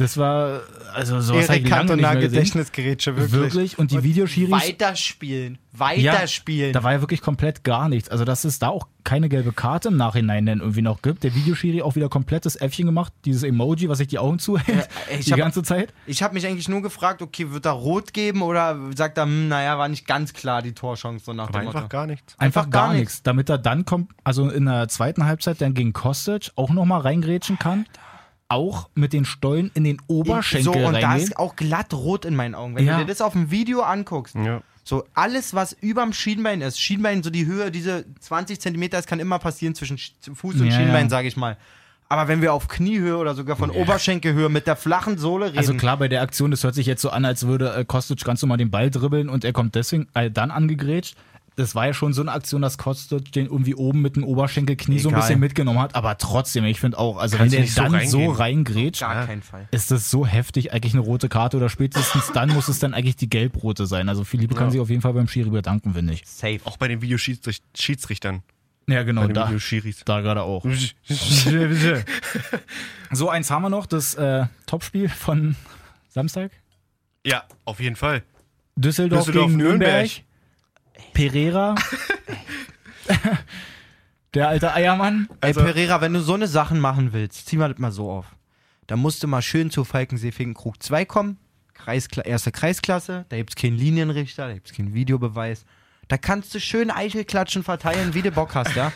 Das war, also sowas habe ich Erik lange nicht Cantona mehr gesehen. Gedächtnisgerätsche, wirklich. Wirklich. Und die Videoschiris, Weiterspielen. ja, Weiterspielen. da war ja wirklich komplett gar nichts. Also, dass es da auch keine gelbe Karte im Nachhinein dann irgendwie noch gibt. Der Videoschiri auch wieder komplettes Äffchen gemacht. Dieses Emoji, was sich die Augen zuhält. Ja, ich die hab- ganze Zeit. ich habe mich eigentlich nur gefragt, okay, wird er rot geben oder sagt er, hm, naja, war nicht ganz klar die Torchance, so nach Aber dem einfach Motto. gar nichts. Einfach, Einfach gar, gar nichts. Damit er dann kommt, also in der zweiten Halbzeit dann gegen Kostic auch nochmal reingrätschen kann. Auch mit den Stollen in den Oberschenkel so, und da reingehen. ist auch glatt rot in meinen Augen. Wenn Ja. du dir das auf dem Video anguckst, Ja. so alles, was überm Schienbein ist, Schienbein, so die Höhe, diese 20 Zentimeter, das kann immer passieren zwischen Sch- Fuß und Ja, Schienbein, ja. sage ich mal. Aber wenn wir auf Kniehöhe oder sogar von Oberschenkelhöhe mit der flachen Sohle reden, Also klar, bei der Aktion, das hört sich jetzt so an, als würde äh, Kostic ganz normal den Ball dribbeln und er kommt deswegen äh, dann angegrätscht. Das war ja schon so eine Aktion, dass Kostic den irgendwie oben mit dem Oberschenkelknie so ein Egal. bisschen mitgenommen hat. Aber trotzdem, ich finde auch, also Kannst wenn der so dann so reingrätscht, gar Fall. ist das so heftig, eigentlich eine rote Karte oder spätestens dann muss es dann eigentlich die gelb-rote sein. Also Philippe kann Ja. sich auf jeden Fall beim Schiri bedanken, finde ich. Safe. Auch bei den Videoschiedsrichtern. Ja, genau, da, da gerade auch. so, eins haben wir noch, das äh, Topspiel von Samstag. Ja, auf jeden Fall. Düsseldorf, Düsseldorf, gegen Nürnberg. Nürnberg. Pereira. Der alte Eiermann. Also- Ey, Pereira, wenn du so eine Sachen machen willst, zieh mal das mal so auf. Da musst du mal schön zu Falkensee-Finkenkrug 2 kommen. Kreiskla erste Kreisklasse. Da gibt's keinen Linienrichter, da gibt's keinen Videobeweis. Da kannst du schön Eichelklatschen verteilen, wie du Bock hast, ja?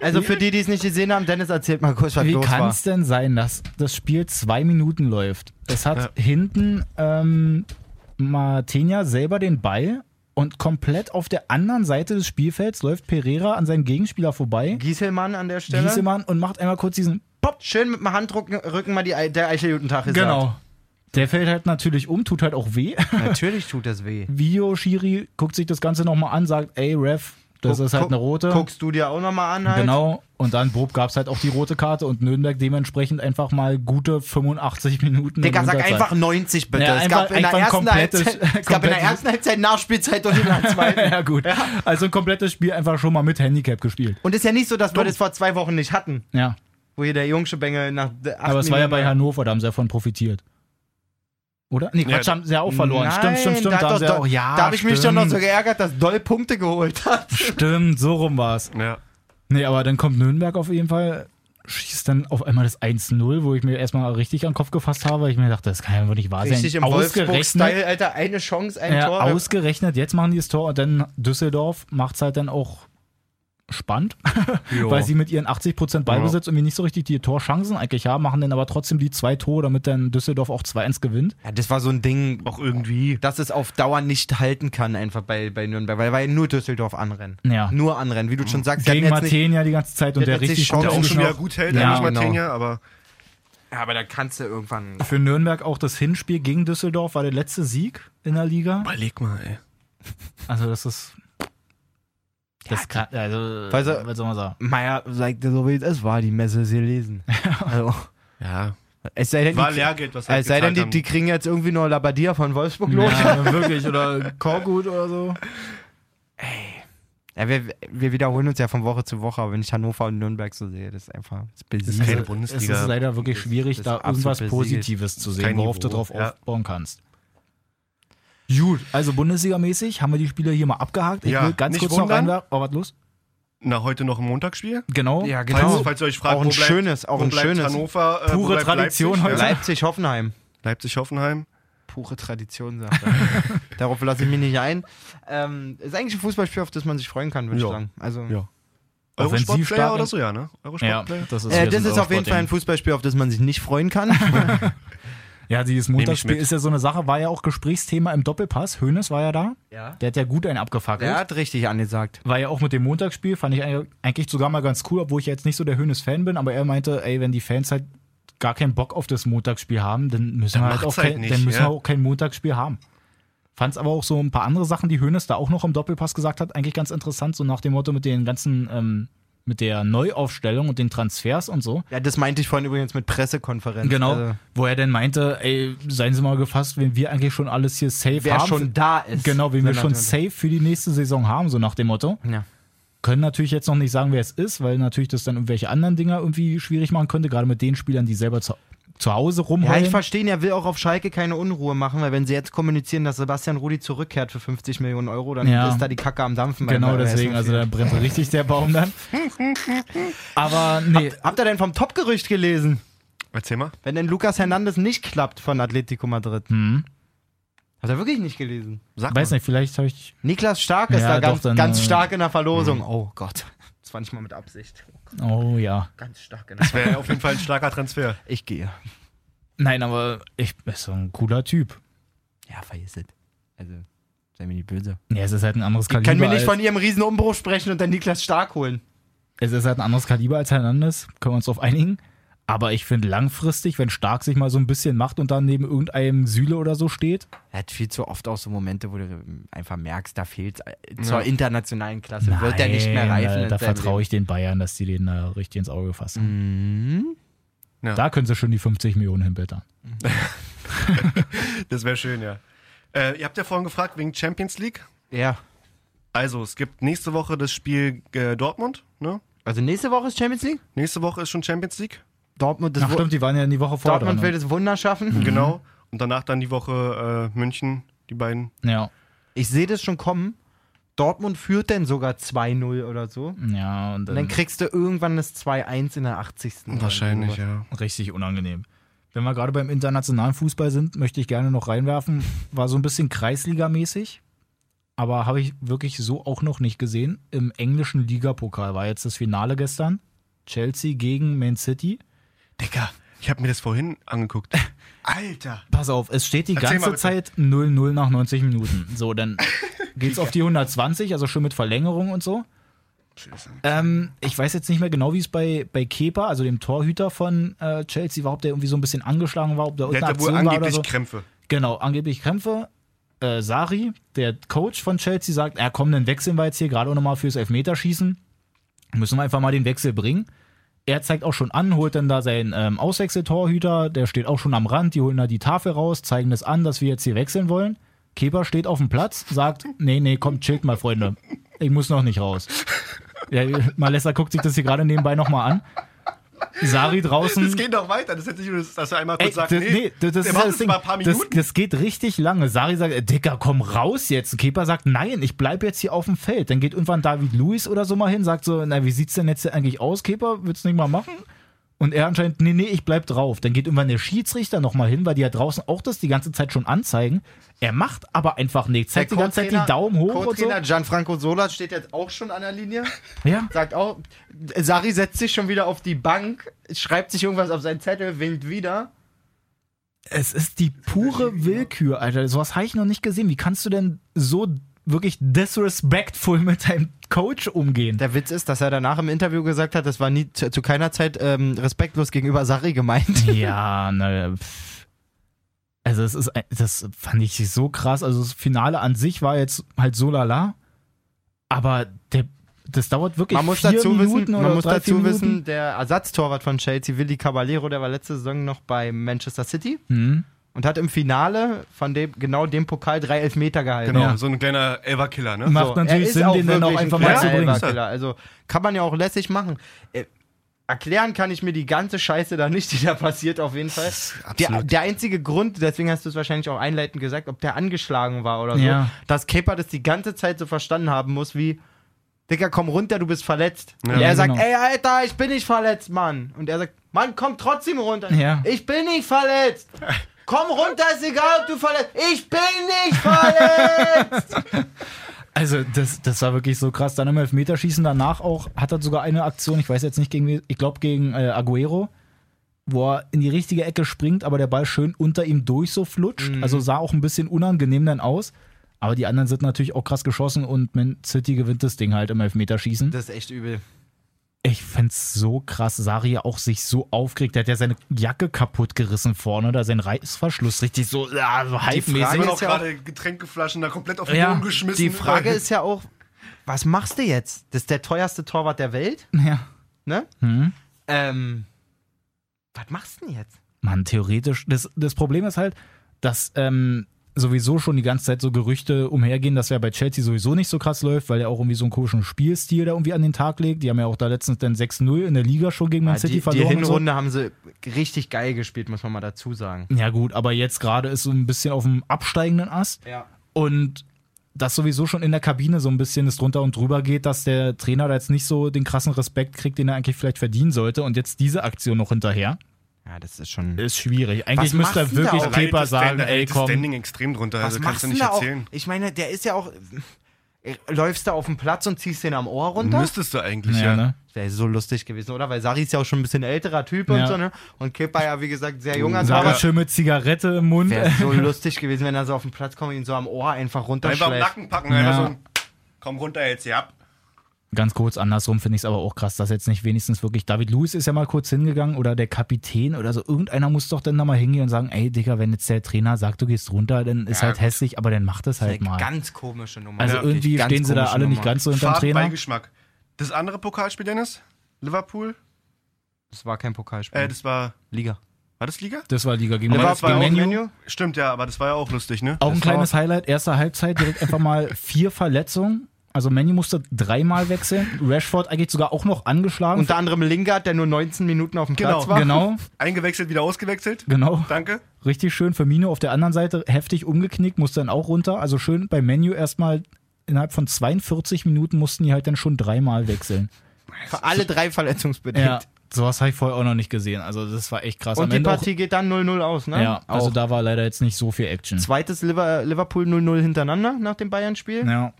Also für die, die es nicht gesehen haben, Dennis erzählt mal kurz, was Wie los kann war. es denn sein, dass das Spiel zwei Minuten läuft? Es hat Ja. hinten ähm, Martenia selber den Ball und komplett auf der anderen Seite des Spielfelds läuft Pereira an seinem Gegenspieler vorbei. Gieselmann an der Stelle. Giesemann und macht einmal kurz diesen Pop. Schön mit dem Handrücken Rücken mal die, der Eichel-Jutentag gesagt. Genau. Der fällt halt natürlich um, tut halt auch weh. Natürlich tut das weh. Video Schiri guckt sich das Ganze nochmal an, sagt, ey Ref, das Guck- ist halt eine rote. Guckst du dir auch nochmal an halt? Genau. Und dann Bob gab es halt auch die rote Karte und Nürnberg dementsprechend einfach mal gute 85 Minuten. Digga, sag einfach 90 bitte. Ja, es, einfach- gab in der einfach komplettes- Halbzeit, es gab in der ersten Halbzeit Nachspielzeit und in der zweiten. ja, gut. Also ein komplettes Spiel einfach schon mal mit Handicap gespielt. Und ist ja nicht so, dass wir das vor zwei Wochen nicht hatten, Ja. wo hier der Jungsche Bengel nach der Aber es war ja bei Minuten- Hannover, da haben sie davon profitiert. Oder? Nee, Quatsch, Ja, haben sie ja auch verloren. Nein, stimmt, stimmt, stimmt. Da, sie doch, ja da habe ich mich doch noch so geärgert, dass Doll Punkte geholt hat. Stimmt, so rum war's. Ja. Nee, aber dann kommt Nürnberg auf jeden Fall, schießt dann auf einmal das 1-0, wo ich mir erstmal richtig an den Kopf gefasst habe. Ich mir dachte, das kann ja wohl nicht wahr Richtig sein. im Wolfsburg-Style, Alter, eine Chance, ein ja, Tor. ausgerechnet, jetzt machen die das Tor und dann Düsseldorf macht's halt dann auch spannend, weil sie mit ihren 80% Ballbesitz irgendwie nicht so richtig die Torchancen eigentlich haben, machen dann aber trotzdem die zwei Tore, damit dann Düsseldorf auch 2-1 gewinnt. Ja, das war so ein Ding, Auch irgendwie. dass es auf Dauer nicht halten kann, einfach bei, bei Nürnberg, weil ja nur Düsseldorf anrennen. Ja. Nur anrennen, wie du schon sagst. Gegen Martenia die ganze Zeit und der richtig schon Der auch schon wieder gut hält, Ja, eigentlich genau. Martenia, aber Ja, aber da kannst du irgendwann. Für Nürnberg auch das Hinspiel gegen Düsseldorf war der letzte Sieg in der Liga. überleg mal, ey. Also das ist das kann, also Weißt du- was soll man sagen? Meier sagte so wie es ist, war die Messe ist gelesen. also, Ja. es sei denn, War die, Lehrgeld, was es sei denn die, die kriegen jetzt irgendwie nur Labadia von Wolfsburg los. Ja, wirklich oder Korkut oder so. Ja, wir, wir wiederholen uns ja von Woche zu Woche, aber wenn ich Hannover und Nürnberg so sehe, das ist einfach das Das ist besiegt. keine Also, Bundesliga. Es ist leider wirklich schwierig, das da irgendwas. Positives zu sehen, Kein worauf du Niveau, drauf ja. aufbauen kannst. Gut, also Bundesliga-mäßig haben wir die Spiele hier mal abgehakt. Ich Ja, will ganz nicht kurz noch wundern. reinwerfen. Oh, was los? Na, heute noch ein Montagsspiel. Genau. Ja, Falls, genau. falls ihr euch fragt, Auch ein wo bleibt, schönes, auch wo ein schönes. Hannover, äh, Pure bleibt Tradition Leipzig, heute. Ja. Leipzig-Hoffenheim. Leipzig-Hoffenheim. Pure Tradition, sagt er. Darauf lasse ich mich nicht ein. Ähm, ist eigentlich ein Fußballspiel, auf das man sich freuen kann, würde ich Ja. sagen. Also, Ja. Eurosport-Player oder so, ja, ne? Ja, Eurosport-Player. das ist, äh, das ist auf jeden Fall ein. Fußballspiel, auf das man sich nicht freuen kann. Ja, dieses Montagsspiel ist ja so eine Sache, war ja auch Gesprächsthema im Doppelpass. Hönes war ja da. ja. Der hat ja gut einen abgefackelt. Der hat richtig angesagt. War ja auch mit dem Montagsspiel, fand ich eigentlich- sogar mal ganz cool, obwohl ich jetzt nicht so der Hönes-Fan bin, aber er meinte, ey, wenn die Fans halt gar keinen Bock auf das Montagsspiel haben, dann müssen, Dann wir halt auch, halt kein, nicht, dann müssen ja. wir auch kein Montagsspiel haben. Fand es aber auch so ein paar andere Sachen, die Hönes da auch noch im Doppelpass gesagt hat, eigentlich ganz interessant, so nach dem Motto mit den ganzen, ähm, mit der Neuaufstellung und den Transfers und so. Ja, das meinte ich vorhin übrigens mit Pressekonferenz. Genau, Also, wo er dann meinte, ey, seien Sie mal gefasst, wenn wir eigentlich schon alles hier safe wer haben. schon da ist. Genau, wenn wir schon safe für die nächste Saison haben, so nach dem Motto. Ja. Können natürlich jetzt noch nicht sagen, wer es ist, weil natürlich das dann irgendwelche anderen Dinger irgendwie schwierig machen könnte, gerade mit den Spielern, die selber zu, Hause Ja, rumheulen. ich verstehe, er will auch auf Schalke keine Unruhe machen, weil wenn sie jetzt kommunizieren, dass Sebastian Rudi zurückkehrt für 50 Millionen Euro, dann Ja. ist da die Kacke am Dampfen. bei- genau deswegen, also da brennt richtig der Baum dann. Aber nee, Habt, habt ihr denn vom Top-Gerücht gelesen? Erzähl mal. Wenn denn Lucas Hernandez nicht klappt von Atletico Madrid. hm, Hat er wirklich nicht gelesen? Sag weiß mal. nicht, vielleicht habe ich. Niklas Stark ist Ja, da ganz, dann, ganz äh, stark in der Verlosung. Oh Gott. Das war nicht mal mit Absicht. Oh ja. Ganz stark der Verlosung. Wäre auf jeden Fall ein starker Transfer. Ich gehe. Nein, aber ich ist so ein cooler Typ. Ja, vergiss es. Also, sei mir nicht böse. Ja, es ist halt ein anderes Ich Kaliber. kann mir nicht von ihrem Riesenumbruch sprechen und dann Niklas Stark holen. es ist halt ein anderes Kaliber als Hernandez, können wir uns darauf einigen. Aber ich finde langfristig, wenn Stark sich mal so ein bisschen macht und dann neben irgendeinem Süle oder so steht, Er hat viel zu oft auch so Momente, wo du einfach merkst, da fehlt zur internationalen Klasse. wird der nicht mehr reifen. Da, da vertraue ich den Bayern, dass die den da richtig ins Auge fassen. Mhm. Da können sie schon die 50 Millionen hinblättern. Das wäre schön, ja. Äh, ihr habt ja vorhin gefragt wegen Champions League. Ja. Also, es gibt nächste Woche das Spiel äh, Dortmund. Ne? Also nächste Woche ist Champions League? Nächste Woche ist schon Champions League. Dortmund, das Ach stimmt, die waren ja in die Woche vor Dortmund will dran. das Wunder schaffen. Genau. Und danach dann die Woche äh, München, die beiden. Ja, Ich sehe das schon kommen. Dortmund führt denn sogar 2-0 oder so. ja, und Und dann, dann kriegst du irgendwann das 2-1 in der 80. Wahrscheinlich, ja. richtig unangenehm. Wenn wir gerade beim internationalen Fußball sind, möchte ich gerne noch reinwerfen. War so ein bisschen Kreisligamäßig, aber habe ich wirklich so auch noch nicht gesehen. Im englischen Ligapokal war jetzt das Finale gestern. Chelsea gegen Man City. Digga, ich habe mir das vorhin angeguckt. Alter. Pass auf, es steht die Erzähl ganze. Zeit 0-0 nach 90 Minuten. So, dann geht's auf die 120, also schon mit Verlängerung und so. Ähm, ich weiß jetzt nicht mehr genau, wie es bei, bei Kepa, also dem Torhüter von äh, Chelsea war, ob der irgendwie so ein bisschen angeschlagen war, ob Der hatte wohl Aktion war oder angeblich so. Krämpfe. Genau, angeblich Krämpfe. Äh, Sari, der Coach von Chelsea, sagt, ja komm, dann wechseln wir jetzt hier gerade auch nochmal fürs Elfmeterschießen. Müssen wir einfach mal den Wechsel bringen. Er zeigt auch schon an, holt dann da seinen ähm, Auswechseltorhüter, der steht auch schon am Rand, die holen da die Tafel raus, zeigen das an, dass wir jetzt hier wechseln wollen. Kepa steht auf dem Platz, sagt, nee, nee, kommt, chillt mal, Freunde. Ich muss noch nicht raus. Ja, Malessa guckt sich das hier gerade nebenbei nochmal an. Sari draußen. Das geht noch weiter. Das hätte ich nur, dass er einmal kurz Ey, sagt, das, nee, das, das ist das Ding. mal ein paar Das, Minuten. das geht richtig lange. Sari sagt, Dicker, komm raus jetzt. Keeper sagt, nein, ich bleib jetzt hier auf dem Feld. Dann geht irgendwann David Luiz oder so mal hin, sagt so, na, wie sieht's denn jetzt eigentlich aus, Keeper? Willst du nicht mal machen? Und er anscheinend, nee, nee, ich bleib drauf. Dann geht irgendwann der Schiedsrichter nochmal hin, weil die ja draußen auch das die ganze Zeit schon anzeigen. Er macht aber einfach nichts. Zeigt die ganze Zeit die Daumen hoch und so. Gianfranco Sola steht jetzt auch schon an der Linie. Ja. Sagt auch, Sari setzt sich schon wieder auf die Bank, schreibt sich irgendwas auf seinen Zettel, winkt wieder. Es ist die pure Willkür, Alter. Sowas habe ich noch nicht gesehen. Wie kannst du denn so wirklich disrespectful mit deinem Coach umgehen? Der Witz ist, dass er danach im Interview gesagt hat, das war nie zu, zu keiner Zeit ähm, respektlos gegenüber Sari gemeint. Ja, ne. Also es ist, das fand ich so krass. Also das Finale an sich war jetzt halt so lala, aber der, das dauert wirklich Man muss vier dazu Minuten wissen, man muss drei, dazu wissen, der Ersatztorwart von Chelsea, Willi Caballero, der war letzte Saison noch bei Manchester City Hm. Und hat im Finale von dem genau dem Pokal drei Elfmeter gehalten. Genau, Ja. so ein kleiner Elver-Killer, ne? Macht natürlich er ist Sinn, auch den dann auch wirklich einfach ein mal zu bringen. Elferkiller. Also kann man ja auch lässig machen. Äh, erklären kann ich mir die ganze Scheiße da nicht, die da passiert, auf jeden Fall. Der, absolut. der einzige Grund, deswegen hast du es wahrscheinlich auch einleitend gesagt, ob der angeschlagen war oder so, Ja. dass Kepa das die ganze Zeit so verstanden haben muss, wie, Digga, komm runter, du bist verletzt. Ja. Und er sagt, genau. ey, Alter, ich bin nicht verletzt, Mann. Und er sagt, Mann, komm trotzdem runter. Ja. Ich bin nicht verletzt. Komm runter, ist egal, ob du verletzt. Ich bin nicht verletzt. Also das, das war wirklich so krass. Dann im Elfmeterschießen danach auch, hat er sogar eine Aktion, ich weiß jetzt nicht gegen, ich glaube gegen äh, Aguero, wo er in die richtige Ecke springt, aber der Ball schön unter ihm durch so flutscht. Mhm. Also sah auch ein bisschen unangenehm dann aus. Aber die anderen sind natürlich auch krass geschossen und Man City gewinnt das Ding halt im Elfmeterschießen. Das ist echt übel. Ich find's so krass. Sari auch sich so aufgeregt. Der hat ja seine Jacke kaputt gerissen vorne, da sein Reißverschluss richtig so, ja, so Frage halbmäßig. Immer ist noch ja gerade Getränkeflaschen da komplett auf den Ja, Boden geschmissen. Die Frage ist ja auch, was machst du jetzt? Das ist der teuerste Torwart der Welt, Ja. ne? Hm. Ähm, was machst du denn jetzt? Mann, theoretisch. Das, das Problem ist halt, dass ähm, sowieso schon die ganze Zeit so Gerüchte umhergehen, dass er bei Chelsea sowieso nicht so krass läuft, weil er auch irgendwie so einen komischen Spielstil da irgendwie an den Tag legt. Die haben ja auch da letztens dann 6-0 in der Liga schon gegen Man Ja, City die, die verloren. so. Hinrunde haben sie richtig geil gespielt, muss man mal dazu sagen. Ja, gut, aber jetzt gerade ist so ein bisschen auf dem absteigenden Ast. Ja. Und dass sowieso schon in der Kabine so ein bisschen es drunter und drüber geht, dass der Trainer da jetzt nicht so den krassen Respekt kriegt, den er eigentlich vielleicht verdienen sollte. Und jetzt diese Aktion noch hinterher, Ja, das ist schon. ist schwierig. Eigentlich Was müsste er wirklich Kepa sagen, ey, komm. Standing extrem drunter, Was also kannst du nicht da auch? erzählen. Ich meine, der ist ja auch. äh, Läufst du auf dem Platz und ziehst den am Ohr runter? Müsstest du eigentlich, Ja, ja. ne? Wäre so lustig gewesen, oder? Weil Sari ist ja auch schon ein bisschen älterer Typ Ja. und so, ne? Und Kepa ja, wie gesagt, sehr junger Sarah Torwart. schön mit Zigarette im Mund. Wäre so lustig gewesen, wenn er so auf den Platz kommt und ihn so am Ohr einfach Einfach am runterschlägt. Nacken packen, Ja. einfach so ein, komm runter jetzt ab. Ganz kurz andersrum finde ich es aber auch krass, dass jetzt nicht wenigstens wirklich David Lewis ist ja mal kurz hingegangen oder der Kapitän oder so. Irgendeiner muss doch dann da mal hingehen und sagen, ey Digga, wenn jetzt der Trainer sagt, du gehst runter, dann ist Ja, halt gut. hässlich, aber dann macht es halt Eine mal. ganz komische Nummer. Also Wirklich, irgendwie stehen sie da alle nicht Nummer. ganz so hinterm Trainer. Fadenbeigeschmack. Das andere Pokalspiel, Dennis? Liverpool? Das war kein Pokalspiel. Äh, das war. Liga. War das Liga? Das war Liga gegen das war gegen. Menu? Stimmt, ja, aber das war ja auch lustig, ne? Auch ein Das kleines Highlight, erste Halbzeit, direkt einfach mal vier Verletzungen. Also Manny musste dreimal wechseln. Rashford eigentlich sogar auch noch angeschlagen. Unter anderem Lingard, der nur 19 Minuten auf dem Genau, Platz war. genau, Eingewechselt, wieder ausgewechselt. genau. Danke. Richtig schön. Firmino auf der anderen Seite heftig umgeknickt, musste dann auch runter. Also schön beim Menu erstmal innerhalb von 42 Minuten mussten die halt dann schon dreimal wechseln. Für alle drei verletzungsbedingt. Ja, sowas habe ich vorher auch noch nicht gesehen. Also das war echt krass. Und Am die Ende auch, Partie geht dann 0-0 aus, ne? ja, also Auch. da war leider jetzt nicht so viel Action. Zweites Liver Liverpool 0-0 hintereinander nach dem Bayern-Spiel. Ja,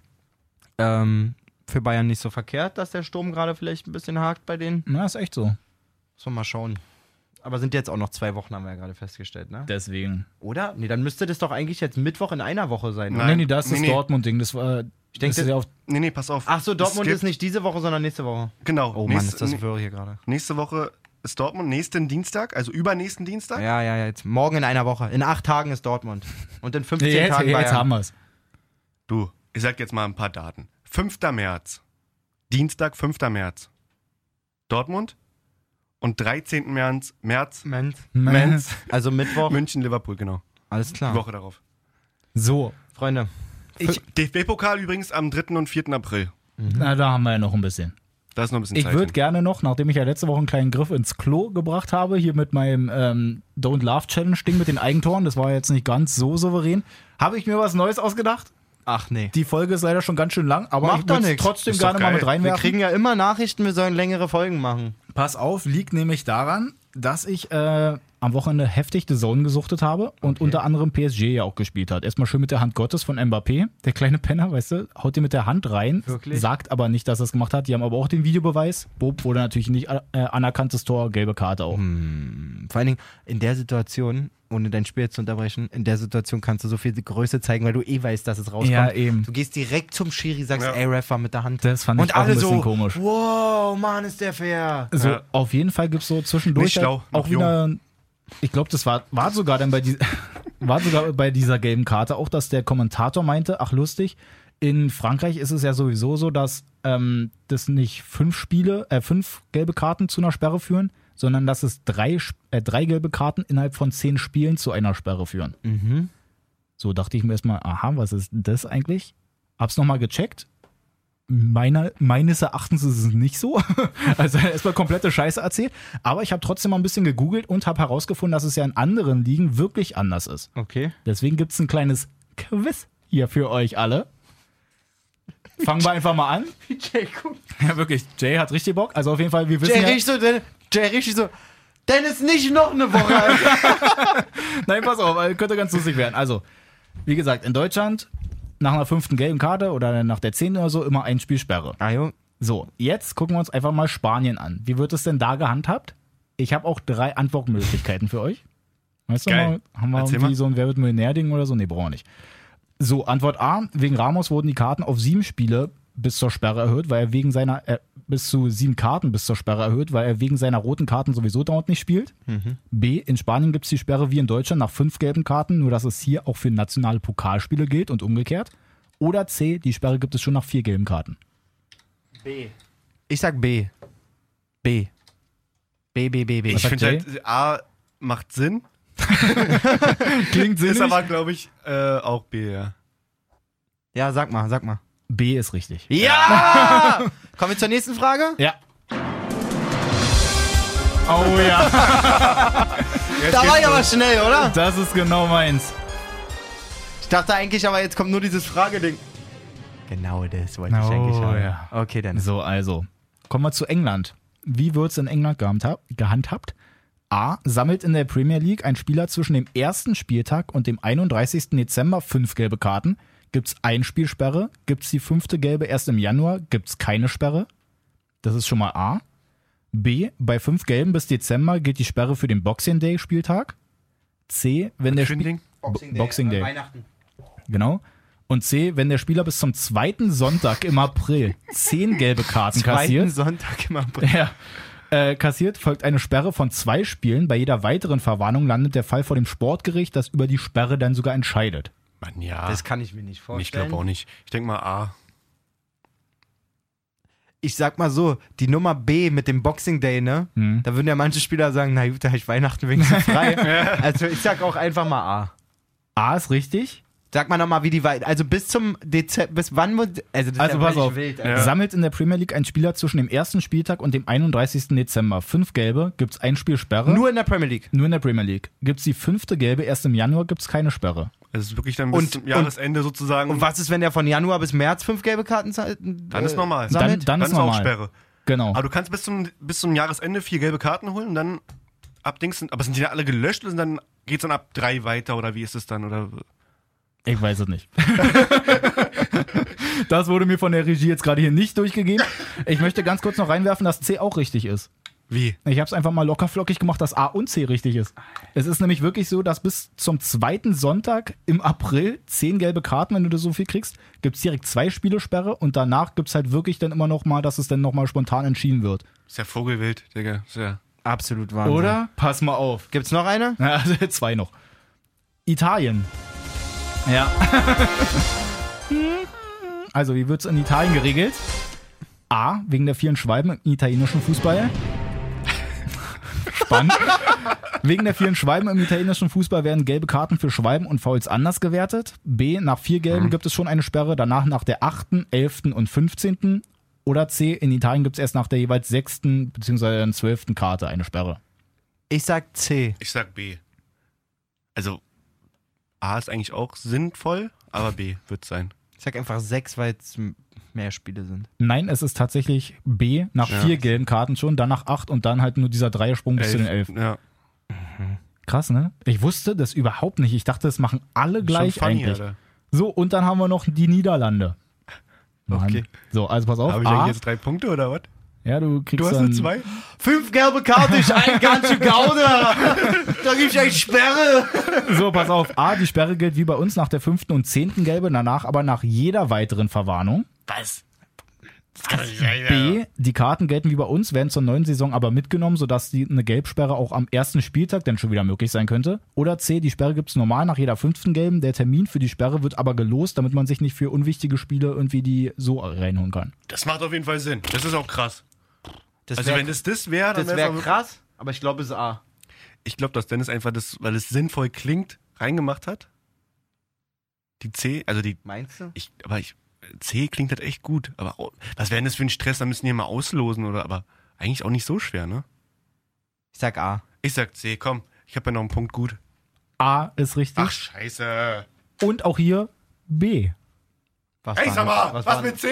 Ähm, für Bayern nicht so verkehrt, dass der Sturm gerade vielleicht ein bisschen hakt bei denen. na, ist echt so. Sollen wir mal schauen. Aber sind jetzt auch noch zwei Wochen, haben wir ja gerade festgestellt, ne? Deswegen. Oder? Nee, dann müsste das doch eigentlich jetzt Mittwoch in einer Woche sein. Nein. oder? nee, nee, das ist nee, das nee. Dortmund-Ding. Das war. Ich denk, denke, das- ja auf, Nee, nee, pass auf. Ach so, Dortmund ist nicht diese Woche, sondern nächste Woche. Genau. Oh Mann, nächste, ist das nee, wirr hier gerade. nächste Woche ist Dortmund, nächsten Dienstag, also übernächsten Dienstag. Ja, ja, ja, jetzt morgen in einer Woche. In acht Tagen ist Dortmund. Und in 15 jetzt, Tagen jetzt Bayern. haben wir es. Du, ich sag jetzt mal ein paar Daten. 5. März. Dienstag, 5. März. Dortmund. Und 13. März, März Mensch. Menz. Also Mittwoch. München, Liverpool, genau. Alles Die klar. Woche darauf. So, Freunde. Ich, DFB-Pokal übrigens am 3. und 4. April. na, da haben wir ja noch ein bisschen. Da ist noch ein bisschen Ich Zeit. würde hin. gerne noch, nachdem ich ja letzte Woche einen kleinen Griff ins Klo gebracht habe, hier mit meinem ähm, Don't Love Challenge Ding mit den Eigentoren, das war jetzt nicht ganz so souverän, habe ich mir was Neues ausgedacht. Ach nee. Die Folge ist leider schon ganz schön lang, aber Macht ich würde trotzdem gerne mal mit Wir reinwerfen. kriegen ja immer Nachrichten, wir sollen längere Folgen machen. Pass auf, liegt nämlich daran, dass ich äh, am Wochenende heftig The Zone gesuchtet habe und unter anderem PSG ja auch gespielt hat. Erstmal schön mit der Hand Gottes von Mbappé, der kleine Penner, weißt du, haut dir mit der Hand rein, Wirklich? sagt aber nicht, dass er es gemacht hat. Die haben aber auch den Videobeweis. Bob wurde natürlich nicht äh, anerkanntes Tor, gelbe Karte auch. Vor allen Dingen in der Situation, ohne dein Spiel zu unterbrechen, in der Situation kannst du so viel Größe zeigen, weil du eh weißt, dass es rauskommt. Ja, eben. Du gehst direkt zum Schiri, sagst, Ja. ey, Ref war mit der Hand. Das fand ich Und auch ein alle bisschen so, komisch. wow, Mann, ist der fair. So, Ja. auf jeden Fall gibt es so zwischendurch Nicht schlau, halt auch noch jung. Ich glaube, das war, war sogar dann bei die, war sogar bei dieser gelben Karte auch, dass der Kommentator meinte, ach lustig, in Frankreich ist es ja sowieso so, dass ähm, das nicht fünf Spiele, äh, fünf gelbe Karten zu einer Sperre führen, sondern dass es drei, äh, drei gelbe Karten innerhalb von zehn Spielen zu einer Sperre führen. Mhm. So dachte ich mir erstmal, aha, was ist das eigentlich? Hab's nochmal gecheckt. Meiner, meines Erachtens ist es nicht so. Also erstmal komplette Scheiße erzählt. Aber ich habe trotzdem mal ein bisschen gegoogelt und habe herausgefunden, dass es ja in anderen Ligen wirklich anders ist. Okay. Deswegen gibt's ein kleines Quiz hier für euch alle. Fangen wir einfach mal an. Jay, guck. Ja, wirklich. Jay hat richtig Bock. Also auf jeden Fall, wir wissen Jay ja, richtig so, Den- Jay richtig so, Dennis, nicht noch eine Woche. Nein, pass auf, weil könnte ganz lustig werden. Also, wie gesagt, in Deutschland nach einer fünften gelben Karte oder nach der zehnten oder so immer ein Spiel Sperre. ah, jo. So, jetzt gucken wir uns einfach mal Spanien an. Wie wird es denn da gehandhabt? Ich habe auch drei Antwortmöglichkeiten für euch. Weißt Geil. du mal, haben wir Erzähl irgendwie mal. so ein Wer wird Millionär-Ding oder so? Nee, brauchen wir nicht. So, Antwort A, wegen Ramos wurden die Karten auf sieben Spiele bis zur Sperre erhöht, weil er wegen seiner, äh, bis zu sieben Karten bis zur Sperre erhöht, weil er wegen seiner roten Karten sowieso dauernd nicht spielt. B, in Spanien gibt es die Sperre wie in Deutschland nach fünf gelben Karten, nur dass es hier auch für nationale Pokalspiele gilt und umgekehrt. Oder C, die Sperre gibt es schon nach vier gelben Karten. Ich sag B. B. B, B, B, B. Ich finde halt, A macht Sinn, Klingt ist aber, glaube ich, äh, auch B, ja. Ja, sag mal, sag mal. B ist richtig. Ja! Kommen wir zur nächsten Frage? Ja. Oh ja, Da war ich aber schnell, oder? das ist genau meins. Ich dachte eigentlich, aber jetzt kommt nur dieses Frageding. Genau das wollte ich Oh, eigentlich haben. ja. Okay, dann. So, also. Kommen wir zu England. Wie wird es in England gehandhab- gehandhabt? A. Sammelt in der Premier League ein Spieler zwischen dem ersten Spieltag und dem 31. Dezember fünf gelbe Karten? Gibt es ein Spielsperre? Gibt es die fünfte gelbe erst im Januar? Gibt es keine Sperre? Das ist schon mal A. B. Bei fünf gelben bis Dezember gilt die Sperre für den Boxing Day Spieltag. C. Wenn der Ding. Boxing Day. Boxing Day. Weihnachten. Genau. Und C, wenn der Spieler bis zum zweiten Sonntag im April zehn gelbe Karten Zweiten kassiert, Sonntag im April. ja, äh, kassiert, folgt eine Sperre von zwei Spielen. Bei jeder weiteren Verwarnung landet der Fall vor dem Sportgericht, das über die Sperre dann sogar entscheidet. Mann, ja. Das kann ich mir nicht vorstellen. ich glaube auch nicht. Ich denke mal A. Ich sag mal so, die Nummer B mit dem Boxing Day, ne? Hm. Da würden ja manche Spieler sagen, na gut, da hab ich Weihnachten wenigstens frei. also ich sag auch einfach mal A. A ist richtig. Sag mal nochmal, wie die weit. Also bis zum Dezember, bis wann muss. Also, das Also ist ja pass auf. Wild, Ja. Alter. Sammelt in der Premier League ein Spieler zwischen dem ersten Spieltag und dem 31. Dezember fünf gelbe, gibt es ein Spiel Sperre. Nur in der Premier League. Nur in der Premier League. Gibt es die fünfte gelbe, erst im Januar gibt es keine Sperre. Es ist wirklich dann bis Und- zum Jahresende sozusagen. Und was ist, wenn der von Januar bis März fünf gelbe Karten zahlt? Dann ist normal. Dann, dann, Dann ist ist auch normal. Sperre. Genau. Aber du kannst bis zum, bis zum Jahresende vier gelbe Karten holen und dann ab Dings, aber sind die dann alle gelöscht und dann geht's dann ab drei weiter oder wie ist es dann? Oder Ich weiß es nicht. das wurde mir von der Regie jetzt gerade hier nicht durchgegeben. Ich möchte ganz kurz noch reinwerfen, dass C auch richtig ist. wie? Ich habe es einfach mal locker flockig gemacht, dass A und C richtig ist. Es ist nämlich wirklich so, dass bis zum zweiten Sonntag im April zehn gelbe Karten, wenn du das so viel kriegst, gibt es direkt zwei Spielesperre und danach gibt es halt wirklich dann immer noch mal, dass es dann noch mal spontan entschieden wird. Ist ja Vogelwild, Digga. Ist ja Absolut Wahnsinn. Oder? Pass mal auf. Gibt's noch eine? Ja, Also zwei noch. Italien. Ja. Also, wie wird es in Italien geregelt? A, wegen der vielen Schwalben im italienischen Fußball. Spannend. Wegen der vielen Schwalben im italienischen Fußball werden gelbe Karten für Schwalben und Fouls anders gewertet. B, nach vier gelben gibt es schon eine Sperre, danach nach der 8., 11. und 15. Oder C, in Italien gibt es erst nach der jeweils 6. bzw. 12. Karte eine Sperre. Ich sag C. Ich sag B. Also A ist eigentlich auch sinnvoll, aber B wird sein. Ich sag einfach sechs, weil es mehr Spiele sind. Nein, es ist tatsächlich B nach Ja. vier gelben Karten schon, dann nach acht und dann halt nur dieser Dreiersprung bis zu den elf. Ja. Krass, ne? Ich wusste das überhaupt nicht. Ich dachte, das machen alle gleich funny, eigentlich. Alter. So, und dann haben wir noch die Niederlande. Mann. Okay. So, also pass auf. Habe ich A, eigentlich jetzt drei Punkte oder was? Ja, du kriegst Du hast dann, nur zwei? Fünf gelbe Karten, ich ein ganze Gauder. da gibt es echt Sperre. So, pass auf. A, die Sperre gilt wie bei uns nach der fünften und zehnten Gelbe, danach aber nach jeder weiteren Verwarnung. Was? Das kann doch nicht sein. B, die Karten gelten wie bei uns, werden zur neuen Saison aber mitgenommen, sodass die, eine Gelbsperre auch am ersten Spieltag dann schon wieder möglich sein könnte. Oder C, die Sperre gibt es normal nach jeder fünften Gelben. Der Termin für die Sperre wird aber gelost, damit man sich nicht für unwichtige Spiele irgendwie die so reinholen kann. Das macht auf jeden Fall Sinn. Das ist auch krass. Das Also wär- wenn es das wäre, dann das wäre wäre es krass, aber ich glaube, es ist A. Ich glaube, dass Dennis einfach das, weil es sinnvoll klingt, reingemacht hat. Die C, also die, Meinst du? ich, aber ich, C klingt halt echt gut. Aber was wäre denn das für ein Stress? Da müssen die mal auslosen oder, aber eigentlich auch nicht so schwer, ne? Ich sag A. Ich sag C, komm. Ich habe ja noch einen Punkt gut. A ist richtig. Ach, scheiße. Und auch hier B. Was Ey, war- sag mal, was, war- mit C?